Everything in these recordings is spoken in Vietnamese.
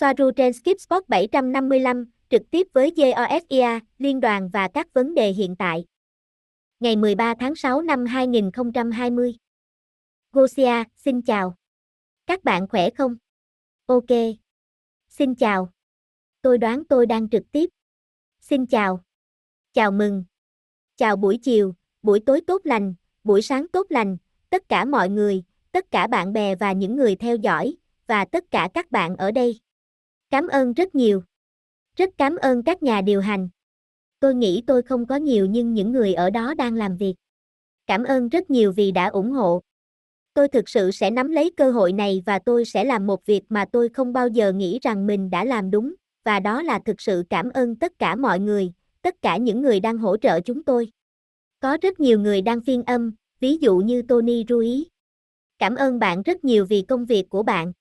Soaru trên Skip 755, trực tiếp với JOSIA, liên đoàn và các vấn đề hiện tại. Ngày 13 tháng 6 năm 2020. Gosia, xin chào. Các bạn khỏe không? Ok. Xin chào. Tôi đoán tôi đang trực tiếp. Xin chào. Chào mừng. Chào buổi chiều, buổi tối tốt lành, buổi sáng tốt lành, tất cả mọi người, tất cả bạn bè và những người theo dõi, và tất cả các bạn ở đây. Cảm ơn rất nhiều. Rất cảm ơn các nhà điều hành. Tôi nghĩ tôi không có nhiều nhưng những người ở đó đang làm việc. Cảm ơn rất nhiều vì đã ủng hộ. Tôi thực sự sẽ nắm lấy cơ hội này và tôi sẽ làm một việc mà tôi không bao giờ nghĩ rằng mình đã làm đúng, và đó là thực sự cảm ơn tất cả mọi người, tất cả những người đang hỗ trợ chúng tôi. Có rất nhiều người đang phiên âm, ví dụ như Tony Rui. Cảm ơn bạn rất nhiều vì công việc của bạn.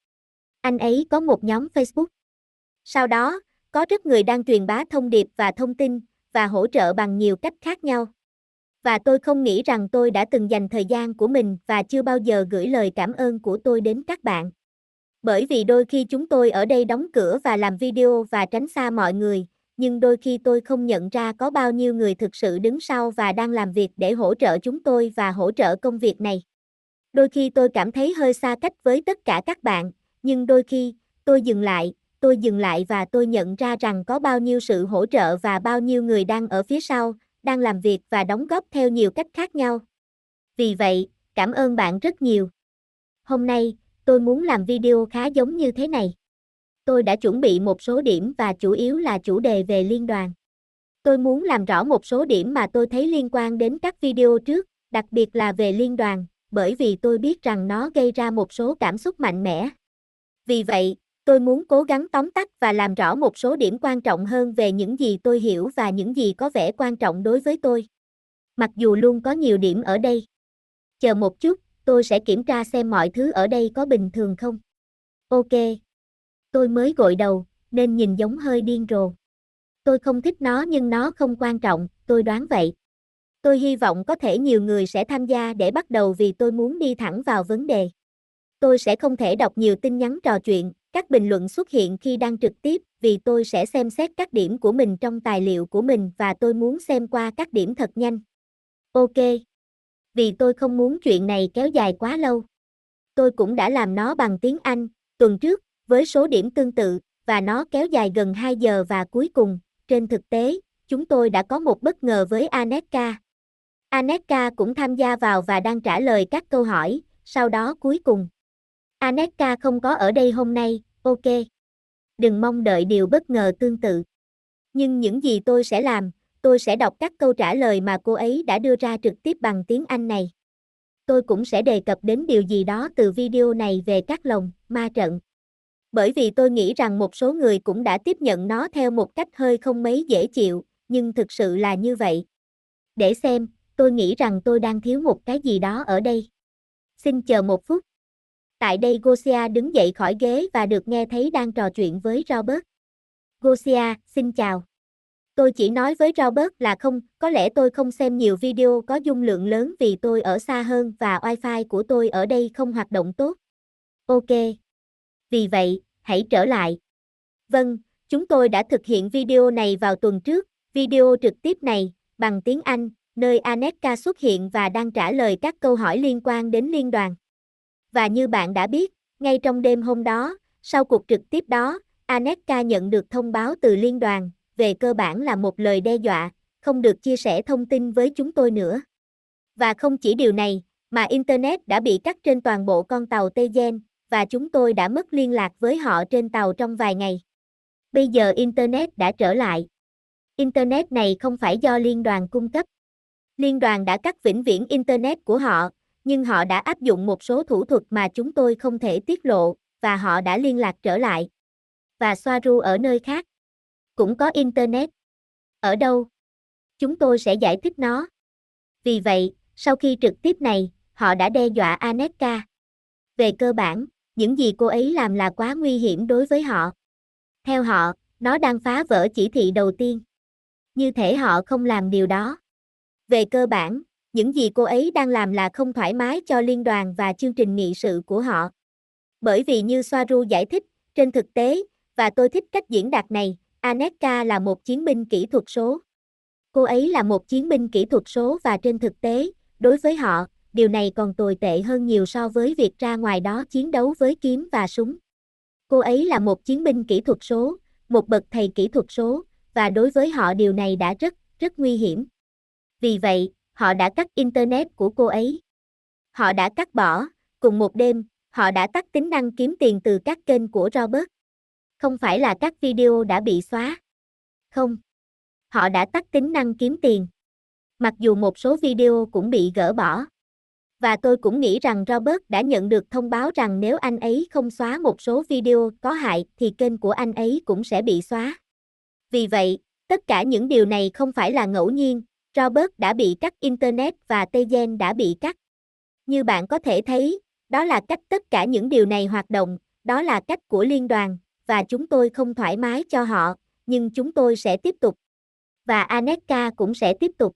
Anh ấy có một nhóm Facebook. Sau đó, có rất người đang truyền bá thông điệp và thông tin, và hỗ trợ bằng nhiều cách khác nhau. Và tôi không nghĩ rằng tôi đã từng dành thời gian của mình và chưa bao giờ gửi lời cảm ơn của tôi đến các bạn. Bởi vì đôi khi chúng tôi ở đây đóng cửa và làm video và tránh xa mọi người, nhưng đôi khi tôi không nhận ra có bao nhiêu người thực sự đứng sau và đang làm việc để hỗ trợ chúng tôi và hỗ trợ công việc này. Đôi khi tôi cảm thấy hơi xa cách với tất cả các bạn, nhưng đôi khi, tôi dừng lại, tôi dừng lại và tôi nhận ra rằng có bao nhiêu sự hỗ trợ và bao nhiêu người đang ở phía sau, đang làm việc và đóng góp theo nhiều cách khác nhau. Vì vậy, cảm ơn bạn rất nhiều. Hôm nay, tôi muốn làm video khá giống như thế này. Tôi đã chuẩn bị một số điểm và chủ yếu là chủ đề về liên đoàn. Tôi muốn làm rõ một số điểm mà tôi thấy liên quan đến các video trước, đặc biệt là về liên đoàn, bởi vì tôi biết rằng nó gây ra một số cảm xúc mạnh mẽ. Vì vậy, tôi muốn cố gắng tóm tắt và làm rõ một số điểm quan trọng hơn về những gì tôi hiểu và những gì có vẻ quan trọng đối với tôi. Mặc dù luôn có nhiều điểm ở đây. Chờ một chút, tôi sẽ kiểm tra xem mọi thứ ở đây có bình thường không. Ok. Tôi mới gội đầu, nên nhìn giống hơi điên rồ. Tôi không thích nó nhưng nó không quan trọng, tôi đoán vậy. Tôi hy vọng có thể nhiều người sẽ tham gia để bắt đầu vì tôi muốn đi thẳng vào vấn đề. Tôi sẽ không thể đọc nhiều tin nhắn trò chuyện, các bình luận xuất hiện khi đang trực tiếp vì tôi sẽ xem xét các điểm của mình trong tài liệu của mình và tôi muốn xem qua các điểm thật nhanh. Ok. Vì tôi không muốn chuyện này kéo dài quá lâu. Tôi cũng đã làm nó bằng tiếng Anh, tuần trước, với số điểm tương tự, và nó kéo dài gần 2 giờ và cuối cùng, trên thực tế, chúng tôi đã có một bất ngờ với Aneka. Aneka cũng tham gia vào và đang trả lời các câu hỏi, sau đó cuối cùng. Aneka không có ở đây hôm nay, ok. Đừng mong đợi điều bất ngờ tương tự. Nhưng những gì tôi sẽ làm, tôi sẽ đọc các câu trả lời mà cô ấy đã đưa ra trực tiếp bằng tiếng Anh này. Tôi cũng sẽ đề cập đến điều gì đó từ video này về các lồng, ma trận. Bởi vì tôi nghĩ rằng một số người cũng đã tiếp nhận nó theo một cách hơi không mấy dễ chịu, nhưng thực sự là như vậy. Để xem, tôi nghĩ rằng tôi đang thiếu một cái gì đó ở đây. Xin chờ một phút. Tại đây Gosia đứng dậy khỏi ghế và được nghe thấy đang trò chuyện với Robert. Gosia, xin chào. Tôi chỉ nói với Robert là không, có lẽ tôi không xem nhiều video có dung lượng lớn vì tôi ở xa hơn và wifi của tôi ở đây không hoạt động tốt. Ok. Vì vậy, hãy trở lại. Vâng, chúng tôi đã thực hiện video này vào tuần trước, video trực tiếp này, bằng tiếng Anh, nơi Aneka xuất hiện và đang trả lời các câu hỏi liên quan đến liên đoàn. Và như bạn đã biết, ngay trong đêm hôm đó, sau cuộc trực tiếp đó, Anetka nhận được thông báo từ liên đoàn, về cơ bản là một lời đe dọa, không được chia sẻ thông tin với chúng tôi nữa. Và không chỉ điều này, mà Internet đã bị cắt trên toàn bộ con tàu Tejen, và chúng tôi đã mất liên lạc với họ trên tàu trong vài ngày. Bây giờ Internet đã trở lại. Internet này không phải do liên đoàn cung cấp. Liên đoàn đã cắt vĩnh viễn Internet của họ, nhưng họ đã áp dụng một số thủ thuật mà chúng tôi không thể tiết lộ, và họ đã liên lạc trở lại. Và Soaru ở nơi khác. Cũng có Internet. Ở đâu? Chúng tôi sẽ giải thích nó. Vì vậy, sau khi trực tiếp này, họ đã đe dọa Anetka. Về cơ bản, những gì cô ấy làm là quá nguy hiểm đối với họ. Theo họ, nó đang phá vỡ chỉ thị đầu tiên. Như thể họ không làm điều đó. Về cơ bản, những gì cô ấy đang làm là không thoải mái cho liên đoàn và chương trình nghị sự của họ. Bởi vì như Soaru giải thích, trên thực tế, Và tôi thích cách diễn đạt này, Aneka là một chiến binh kỹ thuật số. Cô ấy là một chiến binh kỹ thuật số và trên thực tế, đối với họ, điều này còn tồi tệ hơn nhiều so với việc ra ngoài đó chiến đấu với kiếm và súng. Cô ấy là một chiến binh kỹ thuật số, một bậc thầy kỹ thuật số, và đối với họ điều này đã rất, rất nguy hiểm. Vì vậy, họ đã cắt Internet của cô ấy. Họ đã cắt bỏ, cùng một đêm, họ đã tắt tính năng kiếm tiền từ các kênh của Robert. Không phải là các video đã bị xóa. Không. Họ đã tắt tính năng kiếm tiền. Mặc dù một số video cũng bị gỡ bỏ. Và tôi cũng nghĩ rằng Robert đã nhận được thông báo rằng nếu anh ấy không xóa một số video có hại thì kênh của anh ấy cũng sẽ bị xóa. Vì vậy, tất cả những điều này không phải là ngẫu nhiên, Robert đã bị cắt Internet và Tejen đã bị cắt. Như bạn có thể thấy, đó là cách tất cả những điều này hoạt động, đó là cách của liên đoàn, và chúng tôi không thoải mái cho họ, nhưng chúng tôi sẽ tiếp tục. Và Aneka cũng sẽ tiếp tục.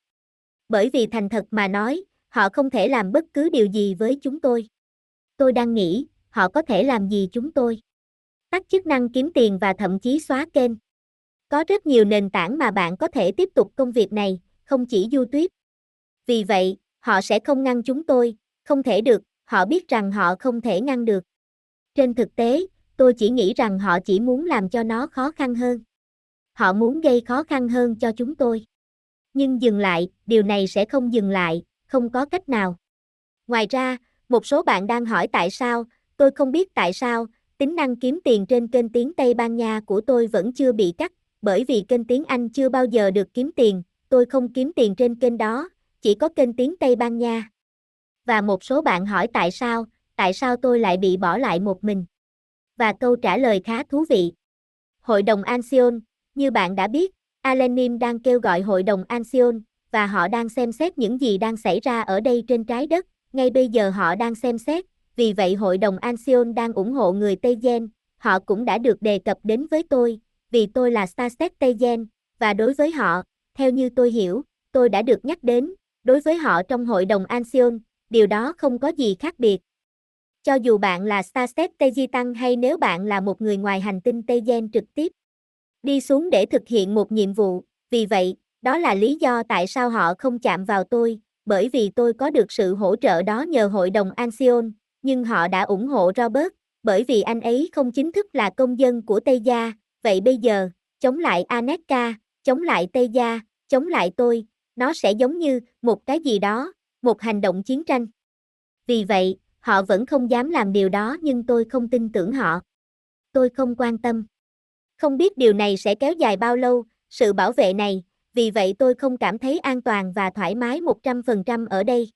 Bởi vì thành thật mà nói, họ không thể làm bất cứ điều gì với chúng tôi. Tôi đang nghĩ, họ có thể làm gì chúng tôi. Tắt chức năng kiếm tiền và thậm chí xóa kênh. Có rất nhiều nền tảng mà bạn có thể tiếp tục công việc này, không chỉ YouTube. Vì vậy, họ sẽ không ngăn chúng tôi, không thể được, họ biết rằng họ không thể ngăn được. Trên thực tế, tôi chỉ nghĩ rằng họ chỉ muốn làm cho nó khó khăn hơn. Họ muốn gây khó khăn hơn cho chúng tôi. Nhưng dừng lại, điều này sẽ không dừng lại, không có cách nào. Ngoài ra, một số bạn đang hỏi tại sao, tôi không biết tại sao, tính năng kiếm tiền trên kênh tiếng Tây Ban Nha của tôi vẫn chưa bị cắt, bởi vì kênh tiếng Anh chưa bao giờ được kiếm tiền, tôi không kiếm tiền trên kênh đó, chỉ có kênh tiếng Tây Ban Nha. Và một số bạn hỏi tại sao, tại sao tôi lại bị bỏ lại một mình. Và câu trả lời khá thú vị. Hội đồng Ancion, như bạn đã biết, Alenim đang kêu gọi Hội đồng Ancion, và họ đang xem xét những gì đang xảy ra ở đây trên trái đất, ngay bây giờ họ đang xem xét, vì vậy Hội đồng Ancion đang ủng hộ người Tây Gen, họ cũng đã được đề cập đến với tôi, vì tôi là Starset Tây Gen, và đối với họ, theo như tôi hiểu, tôi đã được nhắc đến, đối với họ trong Hội đồng Ancion, điều đó không có gì khác biệt. Cho dù bạn là Starset Tây Di Tăng hay nếu bạn là một người ngoài hành tinh Tây Gen trực tiếp, đi xuống để thực hiện một nhiệm vụ, vì vậy, đó là lý do tại sao họ không chạm vào tôi, bởi vì tôi có được sự hỗ trợ đó nhờ hội đồng Ancion, nhưng họ đã ủng hộ Robert, bởi vì anh ấy không chính thức là công dân của Tây Gia, vậy bây giờ, chống lại Aneka, chống lại Tây Gia, chống lại tôi, nó sẽ giống như một cái gì đó, một hành động chiến tranh. Vì vậy, họ vẫn không dám làm điều đó nhưng tôi không tin tưởng họ. Tôi không quan tâm. Không biết điều này sẽ kéo dài bao lâu, sự bảo vệ này, vì vậy tôi không cảm thấy an toàn và thoải mái 100% ở đây.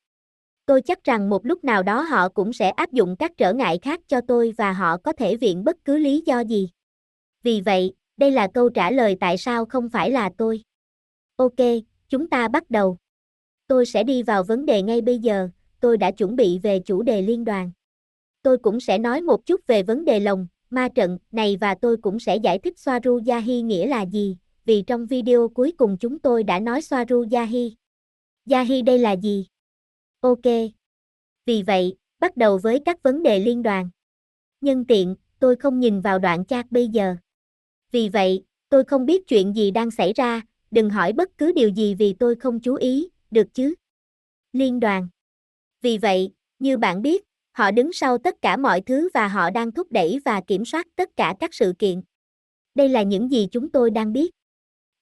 Tôi chắc rằng một lúc nào đó họ cũng sẽ áp dụng các trở ngại khác cho tôi và họ có thể viện bất cứ lý do gì. Vì vậy, đây là câu trả lời tại sao không phải là tôi. Ok, chúng ta bắt đầu. Tôi sẽ đi vào vấn đề ngay bây giờ, tôi đã chuẩn bị về chủ đề liên đoàn. Tôi cũng sẽ nói một chút về vấn đề lồng, ma trận này và tôi cũng sẽ giải thích Swaru nghĩa là gì, vì trong video cuối cùng chúng tôi đã nói Swaru Yahi. Yahi đây là gì? Ok. Vì vậy, bắt đầu với các vấn đề liên đoàn. Nhân tiện, tôi không nhìn vào đoạn chat bây giờ. Vì vậy, tôi không biết chuyện gì đang xảy ra, đừng hỏi bất cứ điều gì vì tôi không chú ý, được chứ? Liên đoàn. Vì vậy, như bạn biết, họ đứng sau tất cả mọi thứ và họ đang thúc đẩy và kiểm soát tất cả các sự kiện. Đây là những gì chúng tôi đang biết.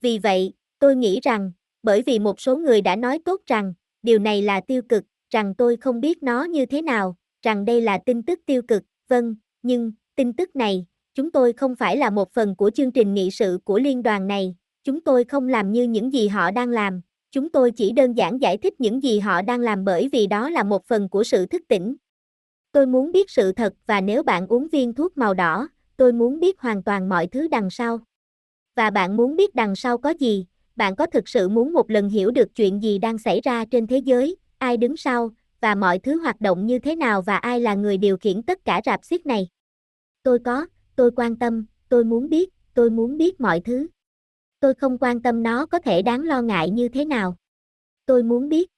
Vì vậy, tôi nghĩ rằng, bởi vì một số người đã nói tốt rằng, điều này là tiêu cực, rằng tôi không biết nó như thế nào, rằng đây là tin tức tiêu cực, vâng, nhưng, tin tức này, chúng tôi không phải là một phần của chương trình nghị sự của liên đoàn này, chúng tôi không làm như những gì họ đang làm, chúng tôi chỉ đơn giản giải thích những gì họ đang làm bởi vì đó là một phần của sự thức tỉnh. Tôi muốn biết sự thật và nếu bạn uống viên thuốc màu đỏ, tôi muốn biết hoàn toàn mọi thứ đằng sau. Và bạn muốn biết đằng sau có gì, bạn có thực sự muốn một lần hiểu được chuyện gì đang xảy ra trên thế giới, ai đứng sau, và mọi thứ hoạt động như thế nào và ai là người điều khiển tất cả rạp xiếc này. Tôi có, tôi quan tâm, tôi muốn biết, tôi muốn biết mọi thứ. Tôi không quan tâm nó có thể đáng lo ngại như thế nào. Tôi muốn biết.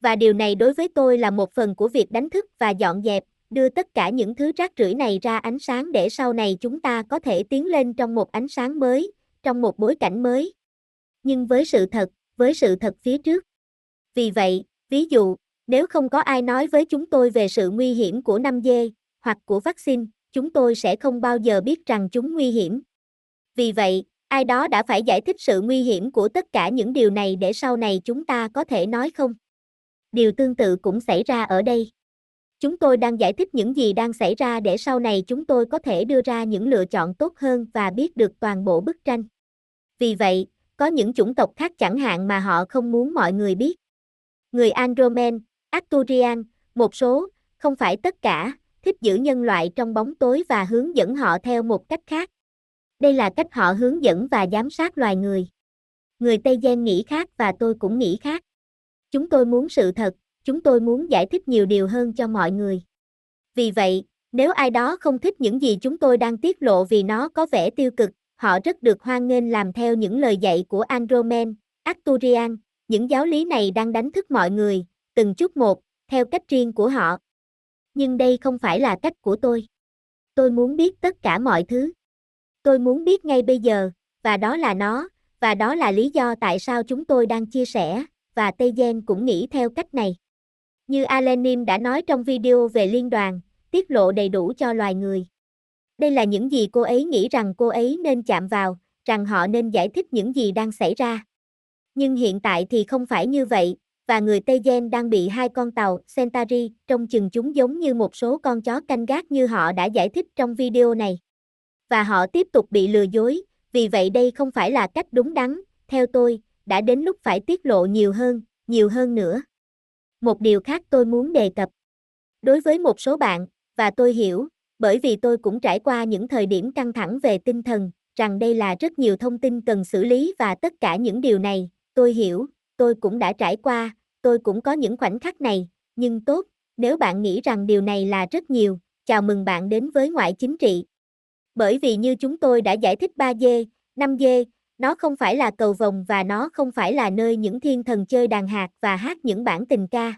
Và điều này đối với tôi là một phần của việc đánh thức và dọn dẹp, đưa tất cả những thứ rác rưởi này ra ánh sáng để sau này chúng ta có thể tiến lên trong một ánh sáng mới, trong một bối cảnh mới. Nhưng với sự thật, với sự thật phía trước. Vì vậy, ví dụ, nếu không có ai nói với chúng tôi về sự nguy hiểm của 5G, hoặc của vaccine, chúng tôi sẽ không bao giờ biết rằng chúng nguy hiểm. Vì vậy, ai đó đã phải giải thích sự nguy hiểm của tất cả những điều này để sau này chúng ta có thể nói không. Điều tương tự cũng xảy ra ở đây. Chúng tôi đang giải thích những gì đang xảy ra để sau này chúng tôi có thể đưa ra những lựa chọn tốt hơn và biết được toàn bộ bức tranh. Vì vậy, có những chủng tộc khác chẳng hạn mà họ không muốn mọi người biết. Người Andromen, Arturian, một số, không phải tất cả, thích giữ nhân loại trong bóng tối và hướng dẫn họ theo một cách khác. Đây là cách họ hướng dẫn và giám sát loài người. Người Tây Gen nghĩ khác và tôi cũng nghĩ khác. Chúng tôi muốn sự thật, chúng tôi muốn giải thích nhiều điều hơn cho mọi người. Vì vậy, nếu ai đó không thích những gì chúng tôi đang tiết lộ vì nó có vẻ tiêu cực, họ rất được hoan nghênh làm theo những lời dạy của Andromen, Arcturian, Những giáo lý này đang đánh thức mọi người, từng chút một, theo cách riêng của họ. Nhưng đây không phải là cách của tôi. Tôi muốn biết tất cả mọi thứ. Tôi muốn biết ngay bây giờ, và đó là nó, và đó là lý do tại sao chúng tôi đang chia sẻ, và Tây Gen cũng nghĩ theo cách này. Như Alenim đã nói trong video về liên đoàn, tiết lộ đầy đủ cho loài người. Đây là những gì cô ấy nghĩ rằng cô ấy nên chạm vào, rằng họ nên giải thích những gì đang xảy ra. Nhưng hiện tại thì không phải như vậy, và người Tây Gen đang bị hai con tàu Centauri trông chừng chúng giống như một số con chó canh gác như họ đã giải thích trong video này. Và họ tiếp tục bị lừa dối, vì vậy đây không phải là cách đúng đắn, theo tôi, đã đến lúc phải tiết lộ nhiều hơn, nhiều hơn nữa. Một điều khác tôi muốn đề cập. Đối với một số bạn, và tôi hiểu, bởi vì tôi cũng trải qua những thời điểm căng thẳng về tinh thần, rằng đây là rất nhiều thông tin cần xử lý và tất cả những điều này, tôi hiểu, tôi cũng đã trải qua, tôi cũng có những khoảnh khắc này, nhưng tốt, nếu bạn nghĩ rằng điều này là rất nhiều, chào mừng bạn đến với ngoại chính trị. Bởi vì như chúng tôi đã giải thích 3D, 5D, nó không phải là cầu vồng và nó không phải là nơi những thiên thần chơi đàn hạt và hát những bản tình ca.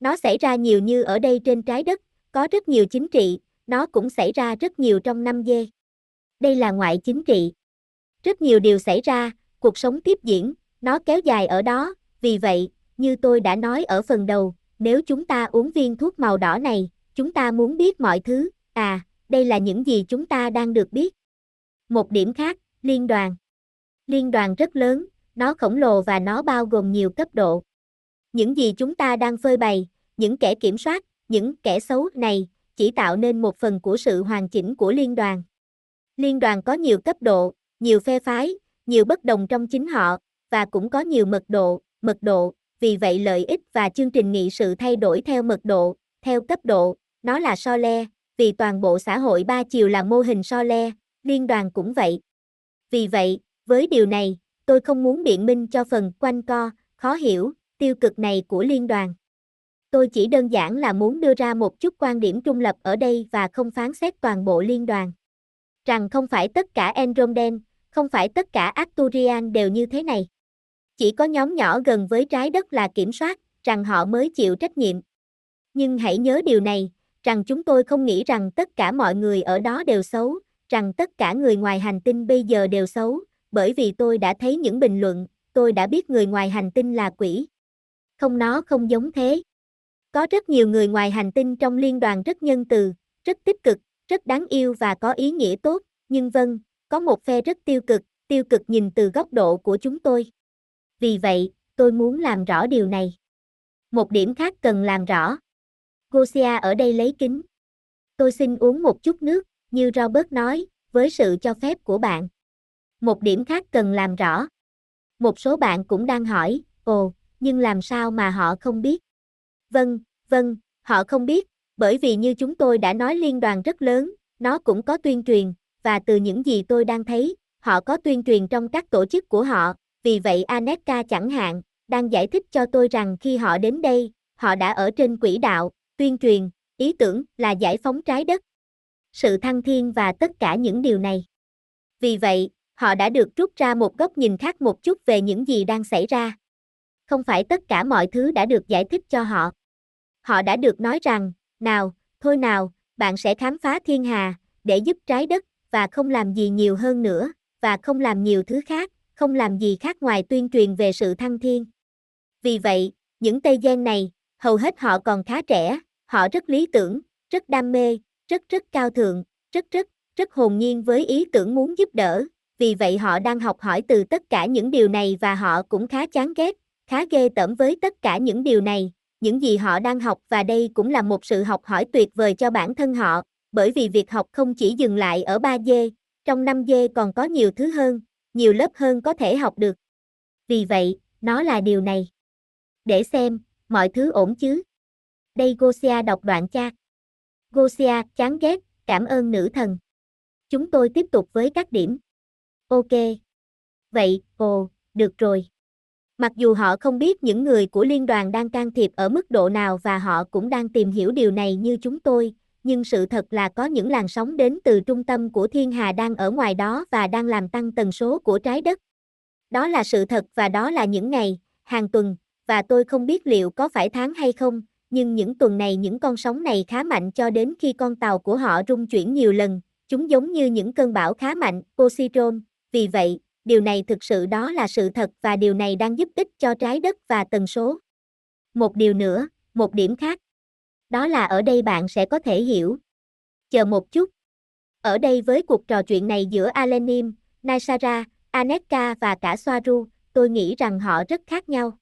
Nó xảy ra nhiều như ở đây trên trái đất, có rất nhiều chính trị, nó cũng xảy ra rất nhiều trong 5D. Đây là ngoại chính trị. Rất nhiều điều xảy ra, cuộc sống tiếp diễn, nó kéo dài ở đó, vì vậy, như tôi đã nói ở phần đầu, nếu chúng ta uống viên thuốc màu đỏ này, chúng ta muốn biết mọi thứ, à, đây là những gì chúng ta đang được biết. Một điểm khác, liên đoàn. Liên đoàn rất lớn, nó khổng lồ và nó bao gồm nhiều cấp độ. Những gì chúng ta đang phơi bày, những kẻ kiểm soát, những kẻ xấu này, chỉ tạo nên một phần của sự hoàn chỉnh của liên đoàn. Liên đoàn có nhiều cấp độ, nhiều phe phái, nhiều bất đồng trong chính họ, và cũng có nhiều mật độ, mật độ, vì vậy lợi ích và chương trình nghị sự thay đổi theo mật độ, theo cấp độ, nó là so le, vì toàn bộ xã hội ba chiều là mô hình so le, liên đoàn cũng vậy. Vì vậy, với điều này, tôi không muốn biện minh cho phần quanh co, khó hiểu, tiêu cực này của liên đoàn. Tôi chỉ đơn giản là muốn đưa ra một chút quan điểm trung lập ở đây và không phán xét toàn bộ liên đoàn. Rằng không phải tất cả Andromedan, không phải tất cả Arcturian đều như thế này. Chỉ có nhóm nhỏ gần với trái đất là kiểm soát, rằng họ mới chịu trách nhiệm. Nhưng hãy nhớ điều này, rằng chúng tôi không nghĩ rằng tất cả mọi người ở đó đều xấu, rằng tất cả người ngoài hành tinh bây giờ đều xấu, bởi vì tôi đã thấy những bình luận, tôi đã biết người ngoài hành tinh là quỷ. Không nó không giống thế. Có rất nhiều người ngoài hành tinh trong liên đoàn rất nhân từ, rất tích cực, rất đáng yêu và có ý nghĩa tốt, nhưng vâng, có một phe rất tiêu cực, tiêu cực nhìn từ góc độ của chúng tôi. Vì vậy, tôi muốn làm rõ điều này. Một điểm khác cần làm rõ. Gosia ở đây lấy kính. Tôi xin uống một chút nước, như Robert nói, với sự cho phép của bạn. Một điểm khác cần làm rõ. Một số bạn cũng đang hỏi, ồ, nhưng làm sao mà họ không biết? Vâng, vâng, họ không biết, bởi vì như chúng tôi đã nói liên đoàn rất lớn, nó cũng có tuyên truyền, và từ những gì tôi đang thấy, họ có tuyên truyền trong các tổ chức của họ, vì vậy Aneka chẳng hạn, đang giải thích cho tôi rằng khi họ đến đây, họ đã ở trên quỹ đạo, tuyên truyền, ý tưởng là giải phóng trái đất. Sự thăng thiên và tất cả những điều này. Vì vậy, họ đã được rút ra một góc nhìn khác một chút về những gì đang xảy ra. Không phải tất cả mọi thứ đã được giải thích cho họ. Họ đã được nói rằng, nào, thôi nào, bạn sẽ khám phá thiên hà, để giúp trái đất, và không làm gì nhiều hơn nữa, và không làm nhiều thứ khác, không làm gì khác ngoài tuyên truyền về sự thăng thiên. Vì vậy, những Tây Gen này, hầu hết họ còn khá trẻ, họ rất lý tưởng, rất đam mê, rất rất cao thượng, rất rất, rất hồn nhiên với ý tưởng muốn giúp đỡ, vì vậy họ đang học hỏi từ tất cả những điều này và họ cũng khá chán ghét, khá ghê tởm với tất cả những điều này, những gì họ đang học và đây cũng là một sự học hỏi tuyệt vời cho bản thân họ, bởi vì việc học không chỉ dừng lại ở 3D, trong 5D còn có nhiều thứ hơn, nhiều lớp hơn có thể học được. Vì vậy, nó là điều này. Để xem, mọi thứ ổn chứ. Đây Gosia đọc đoạn cha. Gosia, chán ghét, cảm ơn nữ thần. Chúng tôi tiếp tục với các điểm. Ok. Vậy, ồ, được rồi. Mặc dù họ không biết những người của liên đoàn đang can thiệp ở mức độ nào và họ cũng đang tìm hiểu điều này như chúng tôi, nhưng sự thật là có những làn sóng đến từ trung tâm của thiên hà đang ở ngoài đó và đang làm tăng tần số của trái đất. Đó là sự thật và đó là những ngày, hàng tuần, và tôi không biết liệu có phải tháng hay không, nhưng những tuần này những con sóng này khá mạnh cho đến khi con tàu của họ rung chuyển nhiều lần, chúng giống như những cơn bão khá mạnh, Positron, vì vậy, điều này thực sự đó là sự thật và điều này đang giúp ích cho trái đất và tần số. Một điều nữa, một điểm khác. Đó là ở đây bạn sẽ có thể hiểu. Chờ một chút. Ở đây với cuộc trò chuyện này giữa Alenim, Naisara, Aneka và cả Soaru, tôi nghĩ rằng họ rất khác nhau.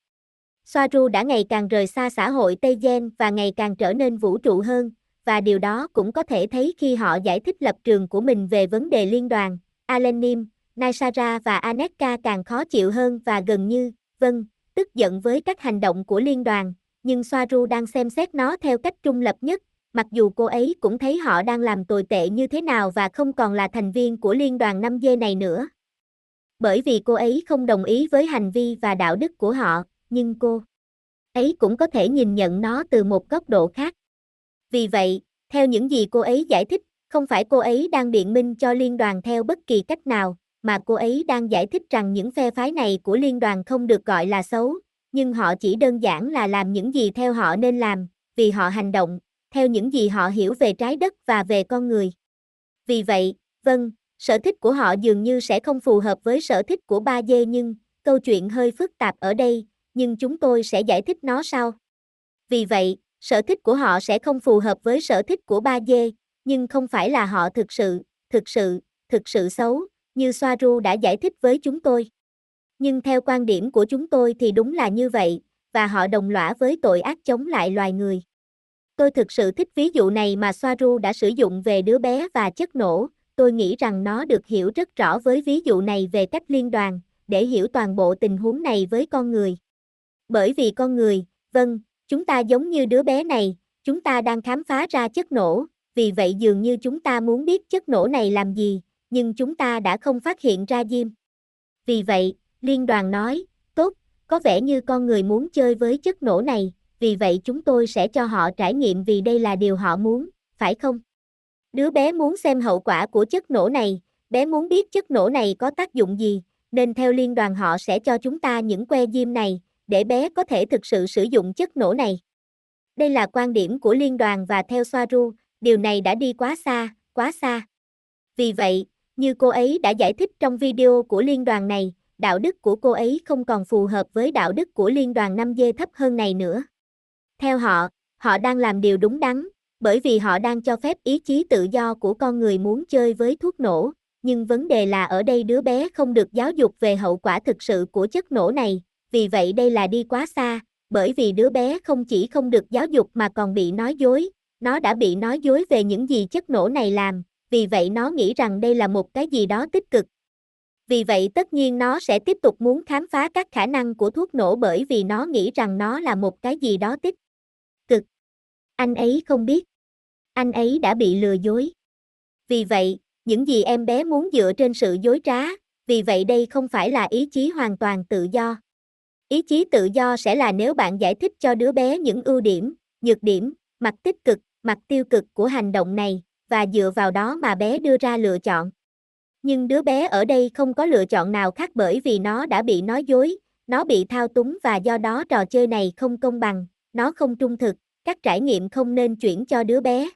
Soaru đã ngày càng rời xa xã hội Tây Gen và ngày càng trở nên vũ trụ hơn, và điều đó cũng có thể thấy khi họ giải thích lập trường của mình về vấn đề liên đoàn. Alenim, Naisara và Aneka càng khó chịu hơn và gần như, vâng, tức giận với các hành động của liên đoàn, nhưng Soaru đang xem xét nó theo cách trung lập nhất, mặc dù cô ấy cũng thấy họ đang làm tồi tệ như thế nào và không còn là thành viên của liên đoàn 5G này nữa. Bởi vì cô ấy không đồng ý với hành vi và đạo đức của họ, nhưng cô ấy cũng có thể nhìn nhận nó từ một góc độ khác. Vì vậy, theo những gì cô ấy giải thích, không phải cô ấy đang biện minh cho liên đoàn theo bất kỳ cách nào, mà cô ấy đang giải thích rằng những phe phái này của liên đoàn không được gọi là xấu, nhưng họ chỉ đơn giản là làm những gì theo họ nên làm, vì họ hành động, theo những gì họ hiểu về trái đất và về con người. Vì vậy, vâng, sở thích của họ dường như sẽ không phù hợp với sở thích của ba dê nhưng, câu chuyện hơi phức tạp ở đây, nhưng chúng tôi sẽ giải thích nó sau. Vì vậy, sở thích của họ sẽ không phù hợp với sở thích của ba dê, nhưng không phải là họ thực sự, thực sự, thực sự xấu, như Soaru đã giải thích với chúng tôi. Nhưng theo quan điểm của chúng tôi thì đúng là như vậy, và họ đồng lõa với tội ác chống lại loài người. Tôi thực sự thích ví dụ này mà Soaru đã sử dụng về đứa bé và chất nổ, tôi nghĩ rằng nó được hiểu rất rõ với ví dụ này về cách liên đoàn, để hiểu toàn bộ tình huống này với con người. Bởi vì con người, vâng, chúng ta giống như đứa bé này, chúng ta đang khám phá ra chất nổ, vì vậy dường như chúng ta muốn biết chất nổ này làm gì, nhưng chúng ta đã không phát hiện ra diêm. Vì vậy, liên đoàn nói, tốt, có vẻ như con người muốn chơi với chất nổ này, vì vậy chúng tôi sẽ cho họ trải nghiệm vì đây là điều họ muốn, phải không? Đứa bé muốn xem hậu quả của chất nổ này, bé muốn biết chất nổ này có tác dụng gì, nên theo liên đoàn họ sẽ cho chúng ta những que diêm này, để bé có thể thực sự sử dụng chất nổ này. Đây là quan điểm của liên đoàn và theo Soaru, điều này đã đi quá xa, quá xa. Vì vậy, như cô ấy đã giải thích trong video của liên đoàn này, đạo đức của cô ấy không còn phù hợp với đạo đức của liên đoàn 5G thấp hơn này nữa. Theo họ, họ đang làm điều đúng đắn, bởi vì họ đang cho phép ý chí tự do của con người muốn chơi với thuốc nổ, nhưng vấn đề là ở đây đứa bé không được giáo dục về hậu quả thực sự của chất nổ này, vì vậy đây là đi quá xa, bởi vì đứa bé không chỉ không được giáo dục mà còn bị nói dối, nó đã bị nói dối về những gì chất nổ này làm, vì vậy nó nghĩ rằng đây là một cái gì đó tích cực. Vì vậy tất nhiên nó sẽ tiếp tục muốn khám phá các khả năng của thuốc nổ bởi vì nó nghĩ rằng nó là một cái gì đó tích cực. Anh ấy không biết. Anh ấy đã bị lừa dối. Vì vậy, những gì em bé muốn dựa trên sự dối trá, vì vậy đây không phải là ý chí hoàn toàn tự do. Ý chí tự do sẽ là nếu bạn giải thích cho đứa bé những ưu điểm, nhược điểm, mặt tích cực, mặt tiêu cực của hành động này, và dựa vào đó mà bé đưa ra lựa chọn. Nhưng đứa bé ở đây không có lựa chọn nào khác bởi vì nó đã bị nói dối, nó bị thao túng và do đó trò chơi này không công bằng, nó không trung thực, các trải nghiệm không nên chuyển cho đứa bé.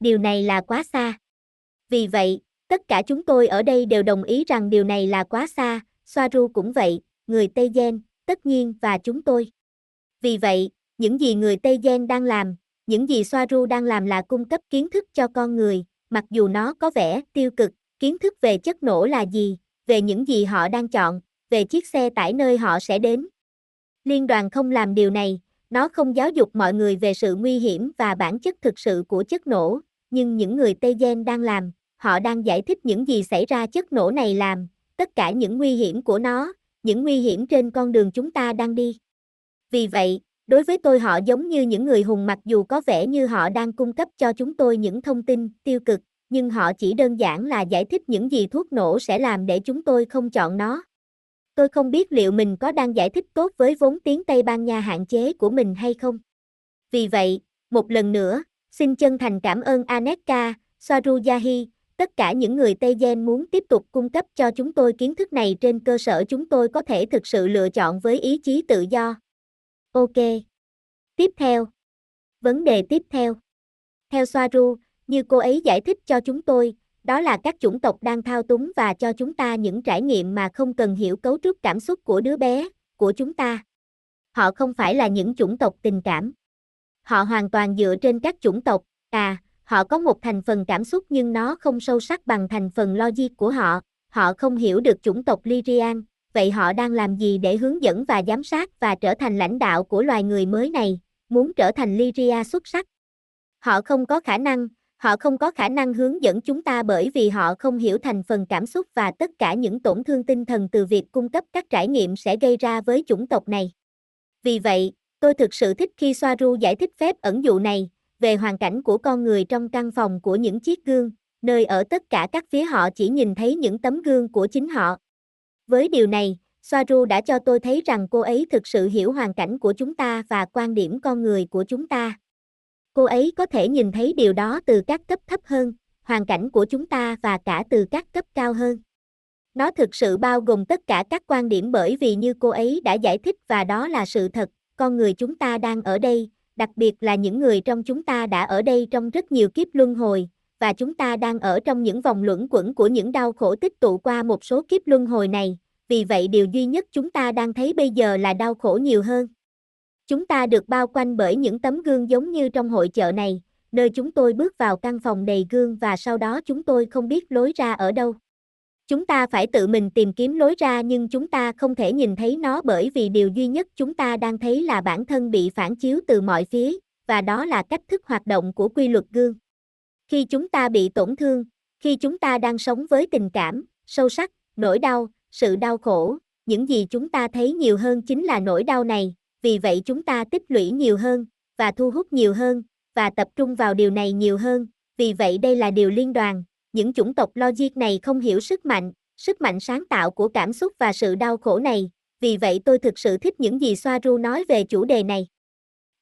Điều này là quá xa. Vì vậy, tất cả chúng tôi ở đây đều đồng ý rằng điều này là quá xa, Soaru cũng vậy, người Tây Gen, tất nhiên và chúng tôi. Vì vậy, những gì người Tây Gen đang làm, những gì Soaru đang làm là cung cấp kiến thức cho con người, mặc dù nó có vẻ tiêu cực, kiến thức về chất nổ là gì, về những gì họ đang chọn, về chiếc xe tải nơi họ sẽ đến. Liên đoàn không làm điều này, nó không giáo dục mọi người về sự nguy hiểm và bản chất thực sự của chất nổ, nhưng những người Tây Gen đang làm, họ đang giải thích những gì xảy ra chất nổ này làm, tất cả những nguy hiểm của nó, những nguy hiểm trên con đường chúng ta đang đi. Vì vậy, đối với tôi họ giống như những người hùng mặc dù có vẻ như họ đang cung cấp cho chúng tôi những thông tin tiêu cực, nhưng họ chỉ đơn giản là giải thích những gì thuốc nổ sẽ làm để chúng tôi không chọn nó. Tôi không biết liệu mình có đang giải thích tốt với vốn tiếng Tây Ban Nha hạn chế của mình hay không. Vì vậy, một lần nữa, xin chân thành cảm ơn Aneka, Swaruyahi, tất cả những người Tây Gen muốn tiếp tục cung cấp cho chúng tôi kiến thức này trên cơ sở chúng tôi có thể thực sự lựa chọn với ý chí tự do. Ok. Tiếp theo. Vấn đề tiếp theo. Theo Soaru, như cô ấy giải thích cho chúng tôi, đó là các chủng tộc đang thao túng và cho chúng ta những trải nghiệm mà không cần hiểu cấu trúc cảm xúc của đứa bé, của chúng ta. Họ không phải là những chủng tộc tình cảm. Họ hoàn toàn dựa trên các chủng tộc, à, họ có một thành phần cảm xúc nhưng nó không sâu sắc bằng thành phần logic của họ, họ không hiểu được chủng tộc Lyrian, vậy họ đang làm gì để hướng dẫn và giám sát và trở thành lãnh đạo của loài người mới này, muốn trở thành Lyria xuất sắc. Họ không có khả năng, Họ không có khả năng hướng dẫn chúng ta bởi vì họ không hiểu thành phần cảm xúc và tất cả những tổn thương tinh thần từ việc cung cấp các trải nghiệm sẽ gây ra với chủng tộc này. Vì vậy, tôi thực sự thích khi Soaru giải thích phép ẩn dụ này, về hoàn cảnh của con người trong căn phòng của những chiếc gương, nơi ở tất cả các phía họ chỉ nhìn thấy những tấm gương của chính họ. Với điều này, Soaru đã cho tôi thấy rằng cô ấy thực sự hiểu hoàn cảnh của chúng ta và quan điểm con người của chúng ta. Cô ấy có thể nhìn thấy điều đó từ các cấp thấp hơn, hoàn cảnh của chúng ta và cả từ các cấp cao hơn. Nó thực sự bao gồm tất cả các quan điểm bởi vì như cô ấy đã giải thích và đó là sự thật, con người chúng ta đang ở đây, đặc biệt là những người trong chúng ta đã ở đây trong rất nhiều kiếp luân hồi, và chúng ta đang ở trong những vòng luẩn quẩn của những đau khổ tích tụ qua một số kiếp luân hồi này, vì vậy điều duy nhất chúng ta đang thấy bây giờ là đau khổ nhiều hơn. Chúng ta được bao quanh bởi những tấm gương giống như trong hội chợ này, nơi chúng tôi bước vào căn phòng đầy gương và sau đó chúng tôi không biết lối ra ở đâu. Chúng ta phải tự mình tìm kiếm lối ra nhưng chúng ta không thể nhìn thấy nó bởi vì điều duy nhất chúng ta đang thấy là bản thân bị phản chiếu từ mọi phía, và đó là cách thức hoạt động của quy luật gương. Khi chúng ta bị tổn thương, khi chúng ta đang sống với tình cảm, sâu sắc, nỗi đau, sự đau khổ, những gì chúng ta thấy nhiều hơn chính là nỗi đau này, vì vậy chúng ta tích lũy nhiều hơn, và thu hút nhiều hơn, và tập trung vào điều này nhiều hơn, vì vậy đây là điều liên đoàn, những chủng tộc logic này không hiểu sức mạnh, sức mạnh sáng tạo của cảm xúc và sự đau khổ này, vì vậy tôi thực sự thích những gì Soaru nói về chủ đề này.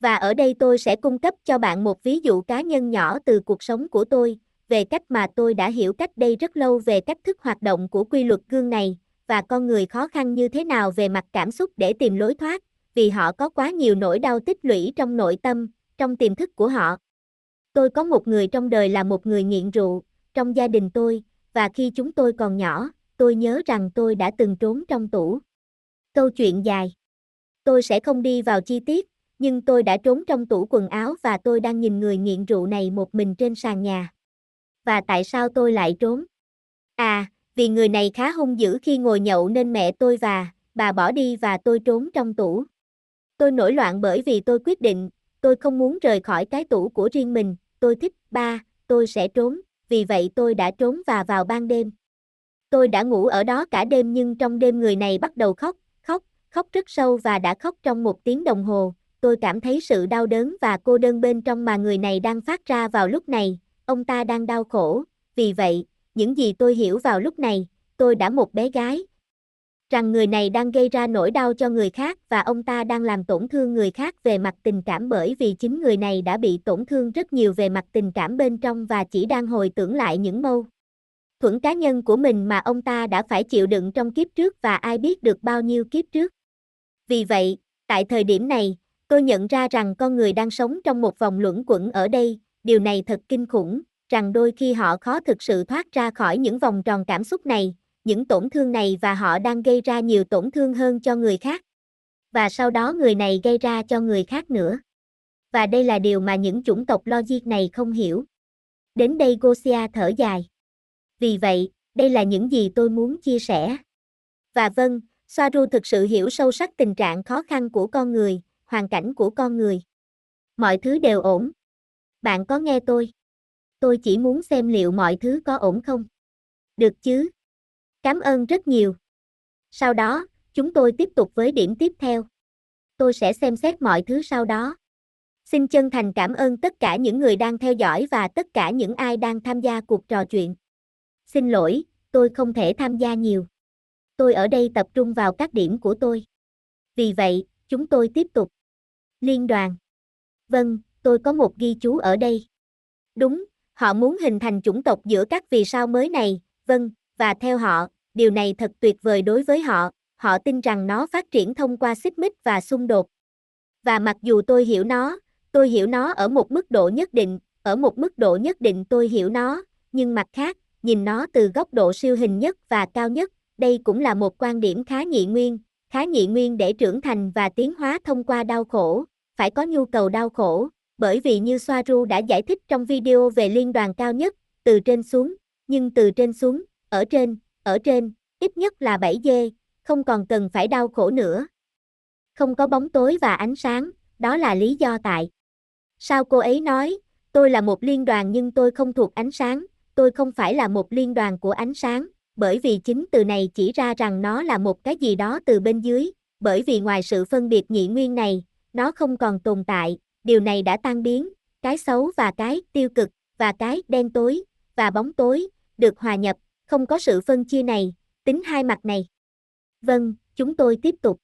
Và ở đây tôi sẽ cung cấp cho bạn một ví dụ cá nhân nhỏ từ cuộc sống của tôi, về cách mà tôi đã hiểu cách đây rất lâu về cách thức hoạt động của quy luật gương này, và con người khó khăn như thế nào về mặt cảm xúc để tìm lối thoát, vì họ có quá nhiều nỗi đau tích lũy trong nội tâm, trong tiềm thức của họ. Tôi có một người trong đời là một người nghiện rượu, trong gia đình tôi, và khi chúng tôi còn nhỏ, tôi nhớ rằng tôi đã từng trốn trong tủ. Câu chuyện dài. Tôi sẽ không đi vào chi tiết, nhưng tôi đã trốn trong tủ quần áo và tôi đang nhìn người nghiện rượu này một mình trên sàn nhà. Và tại sao tôi lại trốn? À, vì người này khá hung dữ khi ngồi nhậu nên mẹ tôi và bà bỏ đi và tôi trốn trong tủ. Tôi nổi loạn bởi vì tôi quyết định, tôi không muốn rời khỏi cái tủ của riêng mình, tôi thích, ba, tôi sẽ trốn, vì vậy tôi đã trốn và vào ban đêm. Tôi đã ngủ ở đó cả đêm nhưng trong đêm người này bắt đầu khóc, khóc, khóc rất sâu và đã khóc trong một tiếng đồng hồ. Tôi cảm thấy sự đau đớn và cô đơn bên trong mà người này đang phát ra vào lúc này, ông ta đang đau khổ, vì vậy, những gì tôi hiểu vào lúc này, tôi đã một bé gái, rằng người này đang gây ra nỗi đau cho người khác và ông ta đang làm tổn thương người khác về mặt tình cảm bởi vì chính người này đã bị tổn thương rất nhiều về mặt tình cảm bên trong và chỉ đang hồi tưởng lại những mâu thuẫn cá nhân của mình mà ông ta đã phải chịu đựng trong kiếp trước và ai biết được bao nhiêu kiếp trước. Vì vậy, tại thời điểm này, tôi nhận ra rằng con người đang sống trong một vòng luẩn quẩn ở đây, điều này thật kinh khủng, rằng đôi khi họ khó thực sự thoát ra khỏi những vòng tròn cảm xúc này, những tổn thương này và họ đang gây ra nhiều tổn thương hơn cho người khác. Và sau đó người này gây ra cho người khác nữa. Và đây là điều mà những chủng tộc logic này không hiểu. Đến đây Gosia thở dài. Vì vậy, đây là những gì tôi muốn chia sẻ. Và vâng, Soaru thực sự hiểu sâu sắc tình trạng khó khăn của con người, hoàn cảnh của con người. Mọi thứ đều ổn. Bạn có nghe tôi? Tôi chỉ muốn xem liệu mọi thứ có ổn không. Được chứ? Cảm ơn rất nhiều. Sau đó, chúng tôi tiếp tục với điểm tiếp theo. Tôi sẽ xem xét mọi thứ sau đó. Xin chân thành cảm ơn tất cả những người đang theo dõi và tất cả những ai đang tham gia cuộc trò chuyện. Xin lỗi, tôi không thể tham gia nhiều. Tôi ở đây tập trung vào các điểm của tôi. Vì vậy, chúng tôi tiếp tục. Liên đoàn. Vâng, tôi có một ghi chú ở đây. Đúng, họ muốn hình thành chủng tộc giữa các vì sao mới này, vâng, và theo họ, điều này thật tuyệt vời đối với họ, họ tin rằng nó phát triển thông qua xích mích và xung đột. Và mặc dù tôi hiểu nó, tôi hiểu nó ở một mức độ nhất định, ở một mức độ nhất định tôi hiểu nó, nhưng mặt khác, nhìn nó từ góc độ siêu hình nhất và cao nhất, đây cũng là một quan điểm khá nhị nguyên, khá nhị nguyên để trưởng thành và tiến hóa thông qua đau khổ, phải có nhu cầu đau khổ, bởi vì như Soaru đã giải thích trong video về liên đoàn cao nhất, từ trên xuống, nhưng từ trên xuống, ở trên, ở trên, ít nhất là 7 dê, không còn cần phải đau khổ nữa. Không có bóng tối và ánh sáng, đó là lý do tại. Sao cô ấy nói, tôi là một liên đoàn nhưng tôi không thuộc ánh sáng, tôi không phải là một liên đoàn của ánh sáng, bởi vì chính từ này chỉ ra rằng nó là một cái gì đó từ bên dưới, bởi vì ngoài sự phân biệt nhị nguyên này, nó không còn tồn tại, điều này đã tan biến, cái xấu và cái tiêu cực, và cái đen tối, và bóng tối, được hòa nhập, không có sự phân chia này, tính hai mặt này. Vâng, chúng tôi tiếp tục.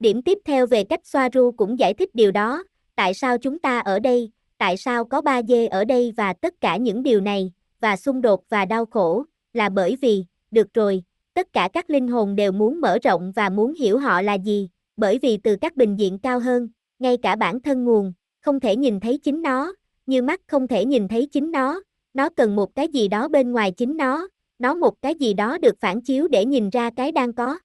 Điểm tiếp theo về cách Soaru cũng giải thích điều đó, tại sao chúng ta ở đây, tại sao có ba dê ở đây và tất cả những điều này, và xung đột và đau khổ, là bởi vì, được rồi, tất cả các linh hồn đều muốn mở rộng và muốn hiểu họ là gì, bởi vì từ các bình diện cao hơn, ngay cả bản thân nguồn, không thể nhìn thấy chính nó, như mắt không thể nhìn thấy chính nó, nó cần một cái gì đó bên ngoài chính nó, nó một cái gì đó được phản chiếu để nhìn ra cái đang có.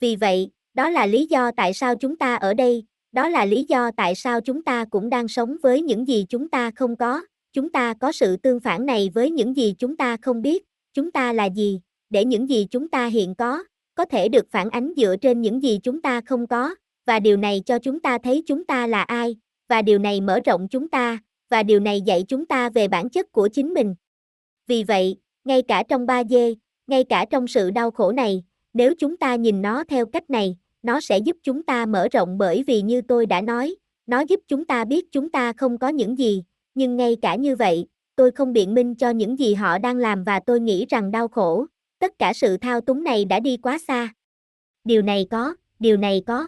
Vì vậy, đó là lý do tại sao chúng ta ở đây, đó là lý do tại sao chúng ta cũng đang sống với những gì chúng ta không có, chúng ta có sự tương phản này với những gì chúng ta không biết, chúng ta là gì, để những gì chúng ta hiện có, có thể được phản ánh dựa trên những gì chúng ta không có, và điều này cho chúng ta thấy chúng ta là ai, và điều này mở rộng chúng ta, và điều này dạy chúng ta về bản chất của chính mình. Vì vậy, ngay cả trong ba dê, ngay cả trong sự đau khổ này, nếu chúng ta nhìn nó theo cách này, nó sẽ giúp chúng ta mở rộng bởi vì như tôi đã nói, nó giúp chúng ta biết chúng ta không có những gì, nhưng ngay cả như vậy, tôi không biện minh cho những gì họ đang làm và tôi nghĩ rằng đau khổ, tất cả sự thao túng này đã đi quá xa. Điều này có, điều này có.